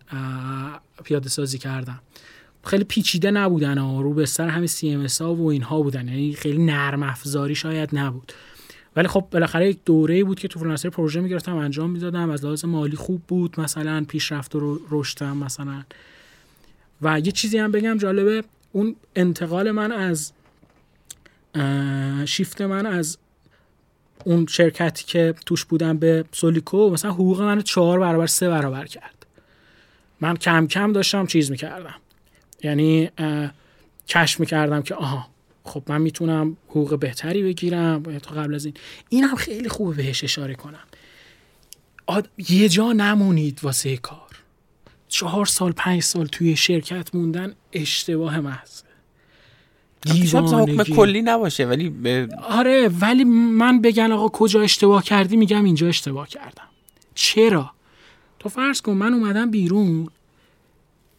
پیاده سازی کردم. خیلی پیچیده نبودن ها. رو base همین CMS ها و اینها بودن. یعنی خیلی نرم افزاری شاید نبود. ولی خب بالاخره یک دوره بود که تو فرانسه پروژه می‌گرفتم انجام می‌دادم. از لحاظ مالی خوب بود. مثلا پیشرفت و رشدم مثلا. و یه چیزی هم بگم جالبه اون انتقال من از شیفت من از اون شرکتی که توش بودم به سولیکو مثلا حقوق منو چهار برابر سه برابر کرد. من کم کم داشتم چیز می‌کردم. یعنی کشف می‌کردم که آها خب من می‌تونم حقوق بهتری بگیرم تا قبل از این. این هم خیلی خوبه بهش اشاره کنم. آد... یه جا نمونید واسه کار. چهار سال پنج سال توی شرکت موندن اشتباه محض حکم کلی نباشه ولی ب... آره ولی من بگن آقا کجا اشتباه کردی میگم اینجا اشتباه کردم. چرا؟ تو فرض کن من اومدم بیرون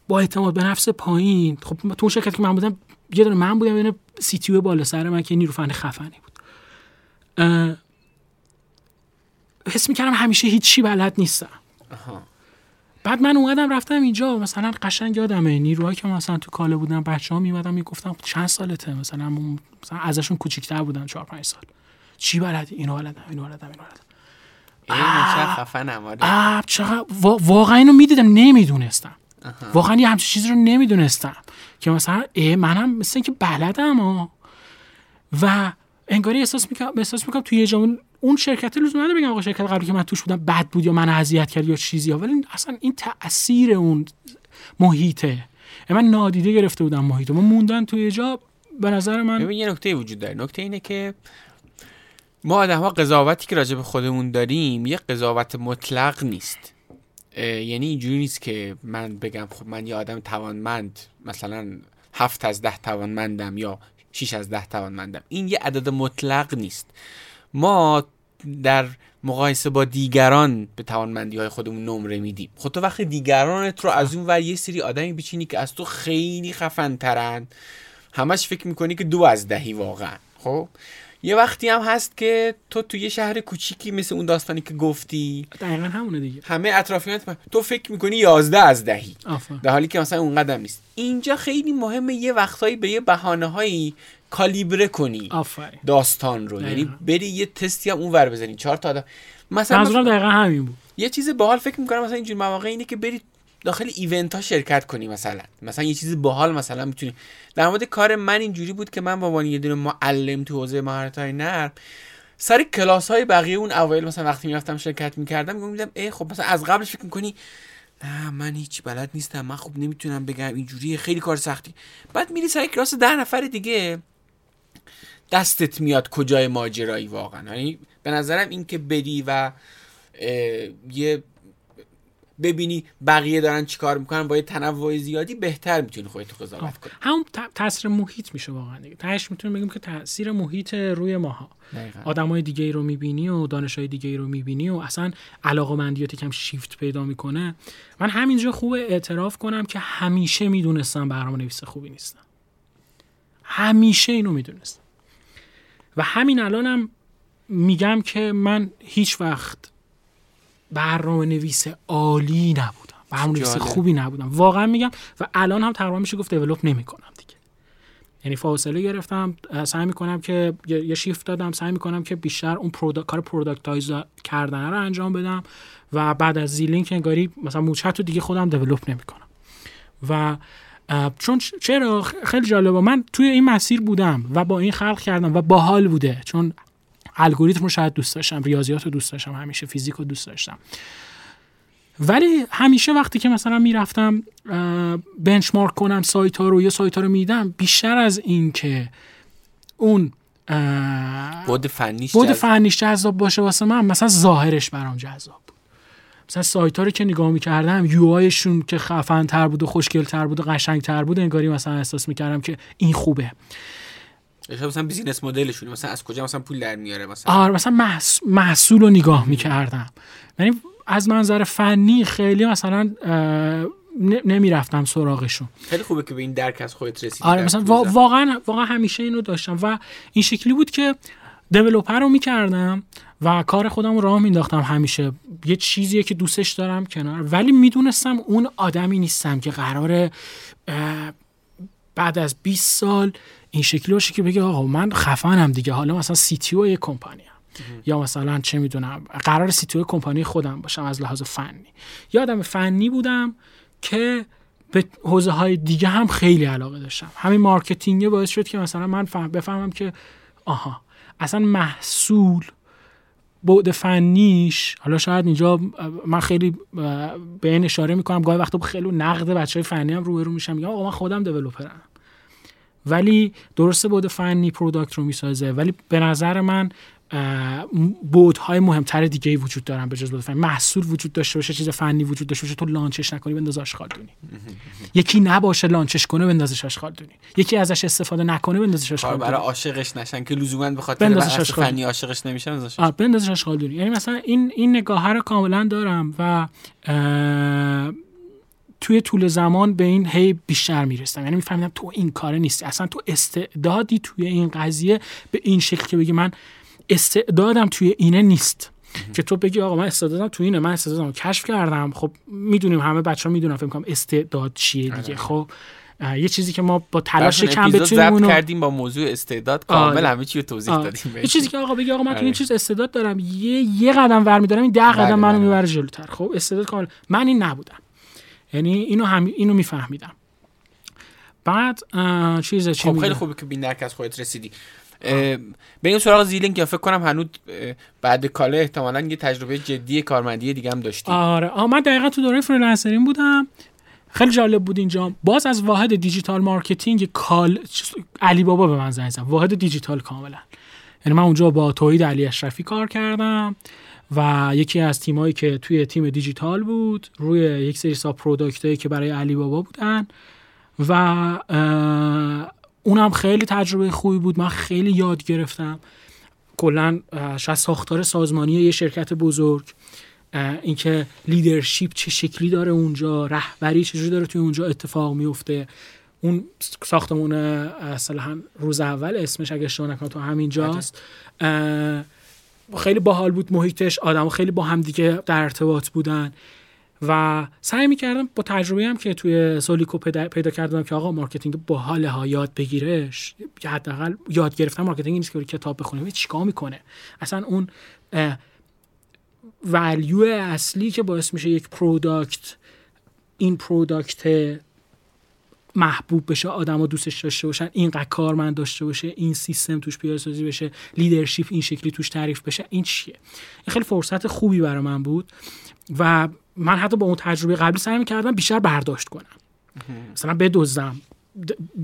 با اعتماد به نفس پایین. خب تو اون شرکت که من بودم یه دونه من بودم یه سی تی بالا سر من که نیرو فن خفنی بود. حس می‌کردم همیشه هیچی بلد نیستم. بعد من اومدم رفتم اینجا مثلا قشنگ یادمه نیروهایی که مثلا تو کاله بودن بچه ها میمدن می‌گفتم چند سالته؟ مثلا مثلا ازشون کوچیک‌تر بودن 4 5 سال. چی بلدی اینو بلدم اینو بلدم اینو بلدم. چقدر واقعا اینو می‌دیدم نمی‌دونستم. واقعا یه همچین چیزی رو نمی‌دونستم که مثلا ای منم مثل اینکه بلدم و انگاری احساس می‌کنم احساس می‌کنم توی یه اون شرکت لزوم نداره بگم آقا شرکت قبلی که من توش بودم بد بود یا من اذیت کرد یا چیزی ها. ولی اصلا این تاثیر اون محیطه. من نادیده گرفته بودم محیط ما موندن توی جا به نظر من یه نکته وجود داره. نکته اینه که ما آدم ها قضاوتی که راجع به خودمون داریم یه قضاوت مطلق نیست. یعنی اینجوری نیست که من بگم خب من یه آدم توانمند مثلا هفت از ده توانمندم یا 6 از ده توانمندم. این یه عدد مطلق نیست. ما در مقایسه با دیگران به توانمندی های خودمون نمره میدیم. خب تو وقتی دیگرانت رو از اون ور یه سری آدمی بچینی که از تو خیلی خفن ترن همش فکر می‌کنی که دو از دهی واقعا. خب؟ یه وقتی هم هست که تو توی یه شهر کوچیکی مثل اون داستانی که گفتی. دقیقا همونه دیگه. همه اطرافیانت تو فکر می‌کنی یازده از دهی. در حالی که مثلا اون قدم نیست. اینجا خیلی مهمه یه وقتهایی به یه بهانه هایی کالیبره کنی. آفرین. داستان رو. یعنی بری یه تستی هم اونور بزنی. چهار تا آدم. مثلا منظورم دقیقا همین بود. یه چیز باحال فکر می‌کنم مثلا اینجور مواقع اینه که بری داخل ایونت ها شرکت کنی مثلا. مثلا یه چیز باحال مثلا می‌تونی. در مورد کار من اینجوری بود که من با عنوان یه دونه معلم تو حوزه مهارت های نرم سر کلاس های بقیه اون اوایل مثلا وقتی می‌رفتم شرکت می‌کردم میگم ای خب مثلا از قبلش فکر می‌کنی نه من هیچ بلد نیستم من خب نمی‌تونم بگم اینجوری خیلی کار سختی. بعد میری سر کلاس ده نفر دیگه دستت میاد کجای ماجرایی واقعا. یعنی به نظرم این که بری و یه ببینی بقیه دارن چیکار می‌کنن با یه تنوع زیادی بهتر می‌تونی خودت قضاوت کنی. همون تاثیر محیط میشه واقعا دیگه. تهش می‌تونیم بگیم که تاثیر محیط روی ماها. آدمای دیگه ای رو می‌بینی و دانشای دیگه ای رو می‌بینی و اصلا علاقمندیات کم شیفت پیدا می‌کنه. من همینجا خوب اعتراف کنم که همیشه می‌دونستم برنامه نویس خوبی نیستم. همیشه اینو می‌دونستم. و همین الانم میگم که من هیچ وقت برنامه نویس عالی نبودم. برنامه نویس خوبی نبودم. واقعا میگم و الان هم تقریبا میشه گفت develop نمی‌کنم دیگه. یعنی فاصله گرفتم سعی می‌کنم که یه شیفت دادم سعی می‌کنم که بیشتر اون product کار productize کردن رو انجام بدم و بعد از زیلینک انگاری مثلا موچت رو دیگه خودم develop نمی‌کنم. و چون چرا؟ خیلی جالبه. من توی این مسیر بودم و با این خلق کردم و باحال بوده. چون الگوریتم رو شاید دوست داشتم ریاضیات رو دوست داشتم همیشه فیزیک رو دوست داشتم. ولی همیشه وقتی که مثلا می‌رفتم بنچمارک کنم سایت ها رو یا سایت ها رو میدم بیشتر از این که اون بود فنیش بود فنیش جذاب باشه واسه من مثلا ظاهرش برام جذاب بود. مثلا سایت ها رو که نگاه می‌کردم یو آیشون که خفن تر بود و خوشگل تر بود و قشنگ تر بود انگاری مثلا احساس می‌کردم که این خوبه. مثلا بیزینس مدلشون مثلا از کجا مثلا پول در میاره مثلا؟ آره مثلا محصول رو نگاه می‌کردم. یعنی از منظر فنی خیلی مثلا نمی‌رفتم سراغشون. خیلی خوبه که به این درک از خودت رسیدی آره مثلا واقعا واقعا همیشه اینو داشتم و این شکلی بود که developer رو می‌کردم و کار خودم رو راه مینداختم همیشه. یه چیزیه که دوستش دارم کنار. ولی می‌دونستم اون آدمی نیستم که قرار بعد از 20 سال این شکلی باشه که بگه آقا من خفنم دیگه. حالا مثلا CTO کمپانی یا مثلا چه می‌دونم قرار CT کمپانی خودم باشم از لحاظ فنی. یا آدم فنی بودم که به حوزه های دیگه هم خیلی علاقه داشتم. همین marketing باعث شد که مثلا من فهم بفهمم که آها اصلا محصول بعد فنیش حالا شاید اینجا من خیلی به این اشاره می‌کنم گاهی وقتا خیلی نقد بچه های فنی هم روبرو میشم میگم آقا من خودم developer م. ولی درسته بود فنی product رو می‌سازه ولی به نظر من بعدهای مهمتر دیگه ای وجود دارن به جز بعد فنی محصول وجود داشته باشه چیز فنی وجود داشته باشه تو launch ش نکنی بنداز آشغالدونی. <laughs> یکی نباشه launch ش کنه بندازش آشغالدونی. یکی ازش استفاده نکنه بندازش آشغالدونی. برای عاشقش نشن که لزوما به خاطر فنی عاشقش نمیشه بندازش بندازش آشغالدونی. یعنی مثلا این این نگاه رو کاملا دارم و توی طول زمان به این هی بیشتر می‌رسم. یعنی میفهمیدم تو این کاره نیستی. اصلا تو استعدادی توی این قضیه به این شکل که بگی من استعدادم توی اینه نیست. که تو بگی آقا من استعدادم توی اینه من استعدادم کشف کردم. خب می‌دونیم همه بچه ها می‌دونم فکر کنم استعداد چیه دیگه. آره. خب یه چیزی که ما با تلاش کم بتونیم اونو کردیم با موضوع استعداد. کامل آره. همه چی رو توضیح آره. دادیم. یه چیزی که آقا بگی آقا من تو این آره. چیز استعداد دارم. یه یه قدم ور میدارم این ده قدم بله، منو بله. می‌بره جلوتر. خب استعداد کامل. من این نبودم. یعنی اینو هم اینو میفهمیدم. بعد چیز چی خب خیلی خوبه که بین از خودت رسیدی. به این سراغ زیلینگ که فکر کنم هنوز بعد کاله احتمالا یه تجربه جدی کارمندی دیگه هم داشتی. آره. آه من دقیقا تو دوره فریلنسرین بودم. خیلی جالب بود اینجا. باز از واحد digital marketing کال علی بابا به من زنگ زد. واحد دیجیتال کاملا. یعنی من اونجا با توحید علی اشرفی کار کردم. و یکی از تیمایی که توی تیم دیجیتال بود روی یک سری sub product که برای علی بابا بودن و اونم خیلی تجربه خوبی بود. من خیلی یاد گرفتم. کلا شاید ساختار سازمانی یه شرکت بزرگ. اینکه leadership چه شکلی داره اونجا رهبری چجوری داره توی اونجا اتفاق میفته اون ساختمون اصلا روز اول اسمش اگه اشتباه نکنم تو همینجاست خیلی باحال بود محیطش. آدم خیلی با هم دیگه در ارتباط بودن. و سعی می‌کردم با تجربه هم که توی سولیکو پیدا, کردم که آقا marketing باحال ها یاد بگیرش. حداقل یاد گرفتن marketing نیست که کتاب بخونیم چیکار می‌کنه؟ اصلا اون value اصلی که باعث میشه یک product این product محبوب بشه آدما دوستش داشته باشن اینقدر کارمند داشته باشه این سیستم توش پیاده‌سازی بشه leadership این شکلی توش تعریف بشه این چیه؟ این خیلی فرصت خوبی برای من بود و من حتی با اون تجربه قبلی سعی کردم بیشتر برداشت کنم. مثلا بدزدم.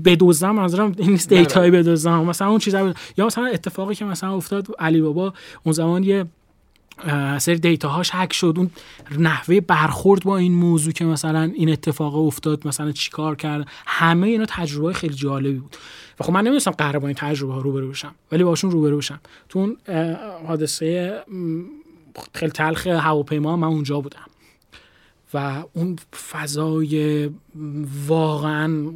بدزدم منظورم این نیست data ی بدزدم مثلا اون چیزا یا مثلا اتفاقی که مثلا افتاد علی بابا اون زمان یه سری دیتا هاش هک شد. اون نحوه برخورد با این موضوع که مثلا این اتفاق افتاد مثلا چیکار کرد همه اینا تجربه خیلی جالبی بود. و خب من نمی‌دونستم قرار با این تجربه ها روبرو بشم ولی باشون روبرو بشم. تو اون حادثه خیلی تلخ هواپیما من اونجا بودم. و اون فضای واقعا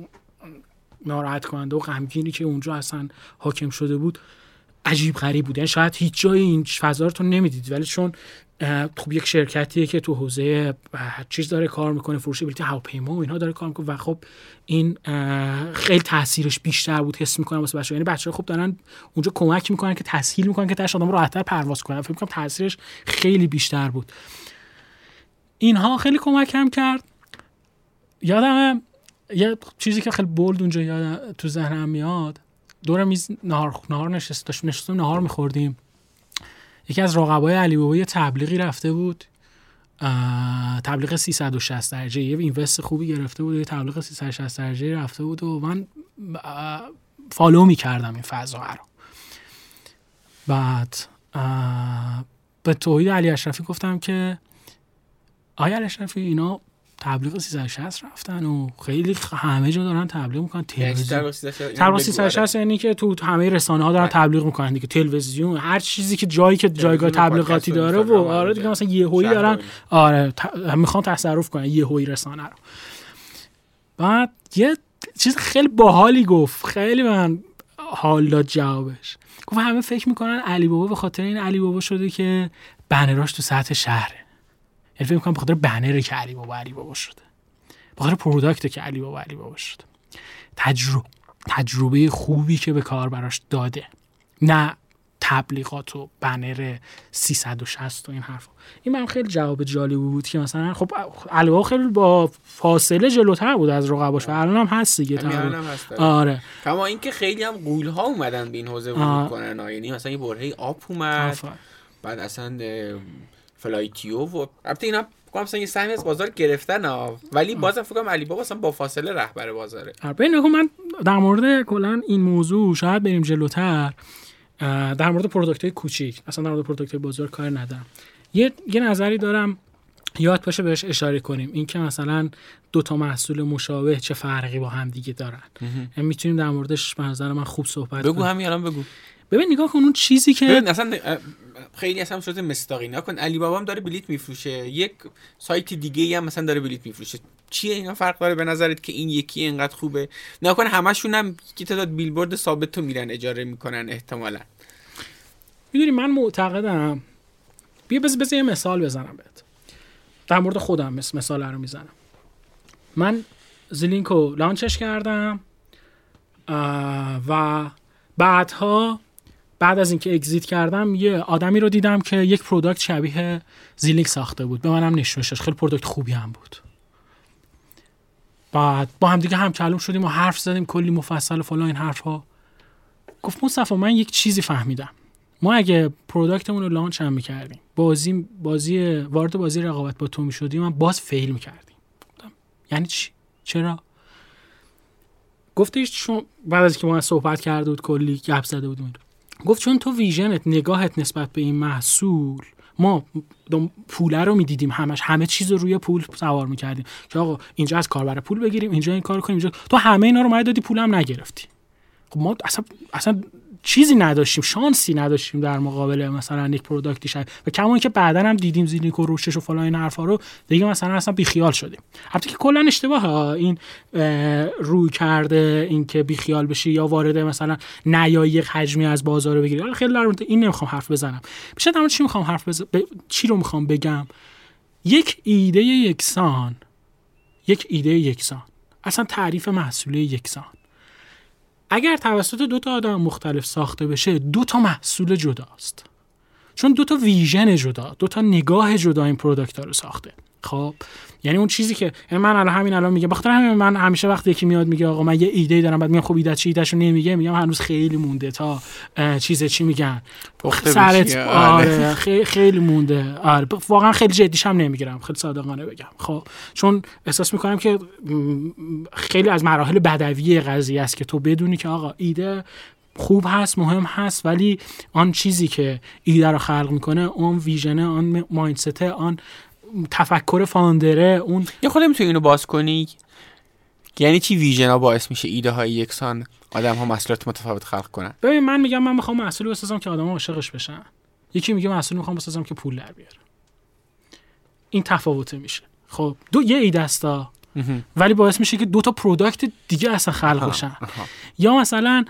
ناراحت کننده و غمگینی که اونجا اصلا حاکم شده بود عجیب غریب بود. یعنی شاید هیچ جای این فضا رو تو نمی‌دید ولی چون خب یک شرکتیه که تو حوزه چیز داره کار می‌کنه فروش بلیط هواپیما و اینها داره کار می‌کنه و خب این خیلی تاثیرش بیشتر بود حس می‌کنم واسه بچه‌ها. یعنی بچه‌ها خب دارن اونجا کمک می‌کنن که تسهیل می‌کنن که تاش آدم راحت‌تر پرواز کنن. فکر می‌کنم تاثیرش خیلی بیشتر بود. اینها خیلی کمکم کرد. یادم یه چیزی که خیلی بولد اونجا یاد تو ذهنم میاد. دور میز نهار نهار نشست داشتیم نشستیم نهار میخوردیم. یکی از رقبای علی بابا یه تبلیغی رفته بود. تبلیغ 360 درجه. یه اینوست خوبی گرفته بود. یه تبلیغ 360 درجه رفته بود و من فالو می‌کردم این فضا رو. بعد به توحید علی اشرفی گفتم که آیا علی اشرفی اینا تبلیغ 360 رفتن و خیلی همه جا دارن تبلیغ می‌کنن. یعنی تبلیغ 360 یعنی که تو همه رسانه ها دارن بله. تبلیغ می‌کنن دیگه. تلویزیون هر چیزی که جایی که جایگاه تبلیغاتی داره و آره دیگه مثلا یهویی دارن. آره می‌خوان تصرف کنن یهویی رسانه رو. بعد یه چیز خیلی باحالی گفت. خیلی من حال داد جوابش. گفت همه فکر می‌کنن علی بابا به خاطر این علی بابا شده که بنراش تو سطح شهره. یعنی فکر می‌کنم بخاطر بنره که علی بابا علی بابا شده بخاطر پروداکت که علی بابا علی بابا شده تجربه تجربه خوبی که به کار براش داده. نه تبلیغات و بنر 360 و این حرف این من خیلی جواب جالبی بود که مثلا خب علاوه خیلی با فاصله جلوتر بود از رقباش و الان هم هست دیگه آره. کما اینکه خیلی هم قول ها اومدن به این حوزه ورود کنن یعنی مثلا یه برهه آب اومد بعد اصلا فلایتیو و البته اینا فکر مثلا یه سهمی از بازار گرفتن ها. ولی بازم فکر کنم علی بابا اصلا با فاصله رهبر بازاره. آره من در مورد کلا این موضوع شاید بریم جلوتر. در مورد product های کوچیک. اصلا در مورد product های بزرگ کار ندارم. یه یه نظری دارم یاد باشه بهش اشاره کنیم. این که مثلا دو تا محصول مشابه چه فرقی با هم دیگه دارن. یعنی می‌تونیم در موردش به نظر من خوب صحبت بگو همین الان بگو. ببین نگاه کن اون چیزی که ببین اصلا خیلی اصلا شده مستاقی نکن علی بابا هم داره بلیت میفروشه. یک سایت دیگه هم مثلا داره بلیت میفروشه. چیه اینا؟ فرق داره به نظرت که این یکی اینقدر خوبه؟ نکن همشون هم که تعداد بیلبورد ثابت تو میرن اجاره می‌کنن احتمالا. می‌دونی من معتقدم بیا بز بز یه مثال بزنم بهت. در مورد خودم مثال رو می‌زنم. من زلینکو لانچش کردم و بعدها بعد از اینکه exit کردم یه آدمی رو دیدم که یک product شبیه زیلینک ساخته بود. به منم نشونش خیلی پروداکت خوبی هم بود. بعد با هم دیگه هم‌کلام شدیم و حرف زدیم کلی مفصل و فلان این حرف ها گفت مصطفی من یک چیزی فهمیدم. ما اگه product مون رو launch هم می‌کردیم بازی بازی وارد بازی رقابت با تو می‌شدیم من باز fail می‌کردیم. یعنی چی؟ چرا؟ گفتش چون بعد از که ما صحبت کرده بود کلی گپ زده بودیم. گفت چون تو vision ت نگاهت نسبت به این محصول ما پوله رو می‌دیدیم همش همه چیز رو روی پول سوار می‌کردیم. که آقا اینجا از کاربر پول بگیریم اینجا این کار کنیم اینجا تو همه اینا رو ما دادی پولم نگرفتی؟ خب ما اصلا اصلا چیزی نداشتیم شانسی نداشتیم در مقابل مثلا یک product ی شد. و کما که بعدا هم دیدیم زیلینک و و فلان این حرفا رو دیگه مثلا اصلا بیخیال شدیم. البته که کلا اشتباه این روی کرده اینکه بیخیال بشی یا وارد مثلا نیایی حجمی از بازار رو بگیری. خیلی در این نمی‌خوام حرف بزنم. بیشتر در چی می‌خوام حرف بزنم چی رو می‌خوام بگم؟ یک ایده یکسان یک ایده یکسان. اصلا تعریف محصول یکسان. اگر توسط دو تا آدم مختلف ساخته بشه دو تا محصول جداست. چون دو تا vision جدا دو تا نگاه جدا این product رو ساخته. خب یعنی اون چیزی که یعنی من الان همین الان میگم بخاطر همین من همیشه وقتی یکی میاد میگه آقا من یه ایده دارم. بعد میگم خب ایده چی؟ ایدهشو نمیگه میگم هنوز خیلی مونده تا چیز چی میگن؟ سرت آره, آره، خیلی, مونده. آره واقعا خیلی جدیش هم نمی‌گیرم. خیلی صادقانه بگم. خب چون احساس می‌کنم که خیلی از مراحل بدوی قضیه است که تو بدونی که آقا ایده خوب هست مهم هست ولی آن چیزی که ایده رو خلق می‌کنه اون vision ه آن mindset ه آن تفکر founder ه اون یه خود می‌تونی اینو باز کنی؟ یعنی چی vision ها باعث میشه ایده های یکسان آدم ها محصولات متفاوت خلق کنن؟ ببین من میگم من می‌خوام محصولی بسازم که آدم ها عاشقش بشن. یکی میگه محصول می‌خوام بسازم که پول در بیاره. این تفاوته میشه. خب دو یه ایده است ولی باعث میشه که دو تا product دیگه اصلا خلق بشن. یا مثلا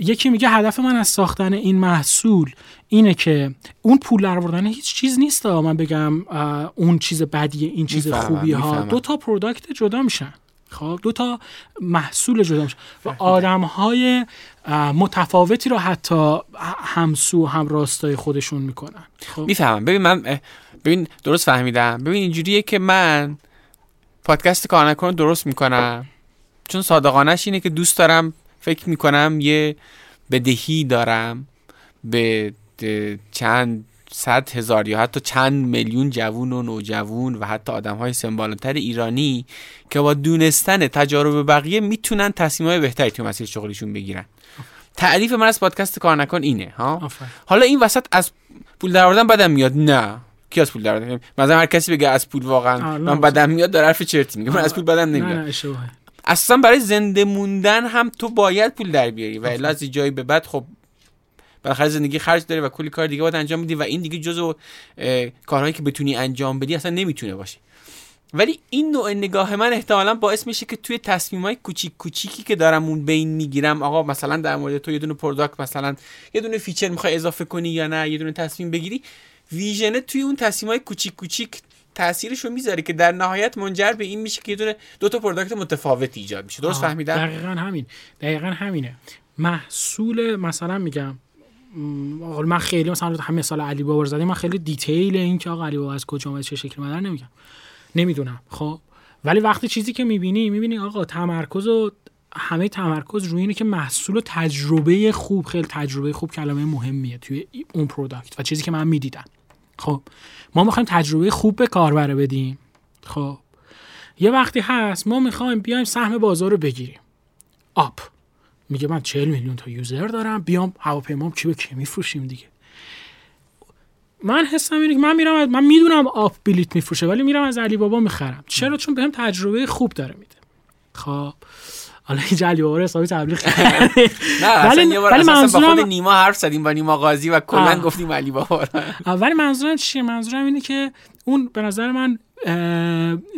یکی میگه هدف من از ساختن این محصول اینه که اون پول در آوردن هیچ چیز نیست من بگم اون چیز بدیه این چیز خوبی ها. دو تا پروداکت جدا میشن. خب دو تا محصول جدا میشن. و آدم های متفاوتی رو حتی همسو هم راستای خودشون می‌کنن. خب. می‌فهمم. ببین من ببین درست فهمیدم. ببین اینجوریه که من پادکست کار نکن درست می‌کنم. چون صادقانش اینه که دوست دارم فکر می‌کنم یه بدهی دارم به چند صد هزار یا حتی چند میلیون جوون و نوجوون و حتی آدم های سنبالانتر ایرانی که با دونستن تجارب بقیه می‌تونن تصمیم های بهتری تو مسیر شغلیشون بگیرن. تعریف من از پادکست کار نکن اینه ها؟ حالا این وسط از پول درآوردن بدم میاد. نه. کی از پول در مثلا هر کسی بگه از پول واقعا من بدم میاد داره حرف چرتی میگه. من از پول بدم نمیاد. اصلا برای زنده موندن هم تو باید پول در بیاری. و الا از جایی به بعد خب بالاخره زندگی خرج داره و کلی کار دیگه باید انجام بدی و این دیگه جزو کارهایی که بتونی انجام بدی اصلا نمی‌تونه باشه. ولی این نوع نگاه من احتمالا باعث میشه که توی تصمیم های کوچیک کوچیکی که دارم اون بین می‌گیرم آقا مثلا در مورد تو یه دونه پروداکت مثلا یه دونه feature می‌خوای اضافه کنی یا نه یه دونه تصمیم بگیری vision ه توی اون تصمیم های کوچیک کوچیک تاثیرش رو می‌ذاره که در نهایت منجر به این میشه که یه دونه دو تا product متفاوت ایجاد میشه. درست فهمیدم؟ دقیقا همین. دقیقا همینه. محصول مثلا میگم من خیلی مثلا همه سال علی بابا زدیم من خیلی detail این که آقا علی بابا از کجا اومد چه شکلی اومد نمیگم. نمی‌دونم خب. ولی وقتی چیزی که می‌بینی می‌بینی آقا تمرکز و همه تمرکز روی اینه که محصول و تجربه خوب خیلی تجربه خوب کلمه مهمیه توی اون product و چیزی که من می‌دیدم. خب ما می‌خوایم تجربه خوب به کاربر بدیم. خب یه وقتی هست ما می‌خوایم بیایم سهم بازار رو بگیریم. آپ میگه من 40 میلیون تا یوزر دارم بیام هواپیمام کی به کی میفروشیم دیگه. من حسم اینه که من میرم من می‌دونم آپ بلیت میفروشه ولی میرم از علی بابا می‌خرم. چرا؟ چون بهم تجربه خوب داره میده. خب. حالا این جلی بابا حسابی تبلیغ <laughs> نه ولی یه بار ولی منظورم نیما حرف زدیم با نیما قاضی و کلا گفتیم علی بابا ولی منظورم چیه؟ منظورم اینه که اون به نظر من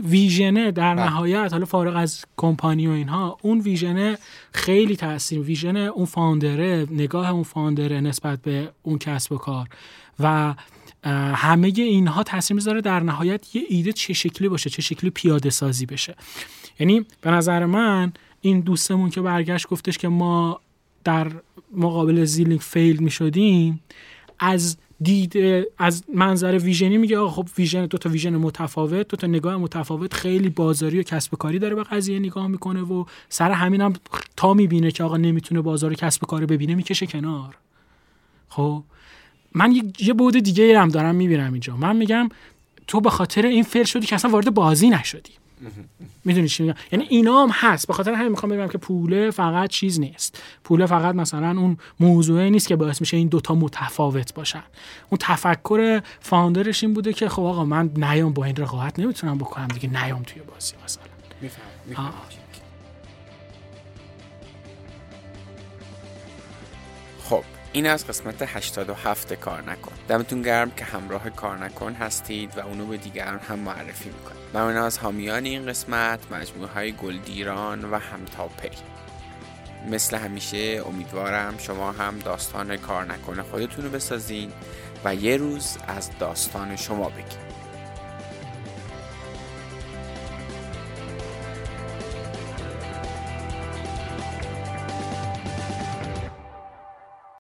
ویژنه در بله. نهایت حالا فارغ از کمپانی و اینها اون ویژنه خیلی تاثیر ویژن اون فاندره نگاه اون فاندره نسبت به اون کسب و کار. و همه اینها تاثیر می‌ذاره در نهایت یه ایده چه شکلی باشه چه شکلی پیاده سازی بشه. یعنی به نظر من این دوستمون که برگشت گفتش که ما در مقابل زیلینگ فیل می شدیم از دید از منظر ویژنی میگه آقا خب ویژن دو تا ویژن متفاوت دو تا نگاه متفاوت خیلی بازاری و کسب کاری داره به قضیه نگاه می‌کنه و سر همین هم تا می‌بینه که آقا نمی‌تونه بازار کسب کار ببینه می‌کشه کنار. خب من یه بود دیگه هم دارم می‌بینم اینجا. من میگم تو به خاطر این فعل شدی که اصلا وارد بازی نشدی. می‌دونی چی میگم؟ یعنی اینا هم هست. به خاطر همین می‌خوام بگم که پوله فقط چیز نیست. پوله فقط مثلا اون موضوعی نیست که باعث میشه این دوتا متفاوت باشن. اون تفکر فاوندرش این بوده که خب آقا من نیام با این رقابت نمی‌تونم بکنم دیگه نیام توی بازی مثلا. میفهم خب این از قسمت 87 کار نکن. دمتون گرم که همراه کار نکن هستید و اونو به دیگران هم معرفی می‌کنید. ممنون از حامیان این قسمت مجموعه های گلدیران و همتاپی. مثل همیشه امیدوارم شما هم داستان کار نکن خودتون رو بسازین و یه روز از داستان شما بگید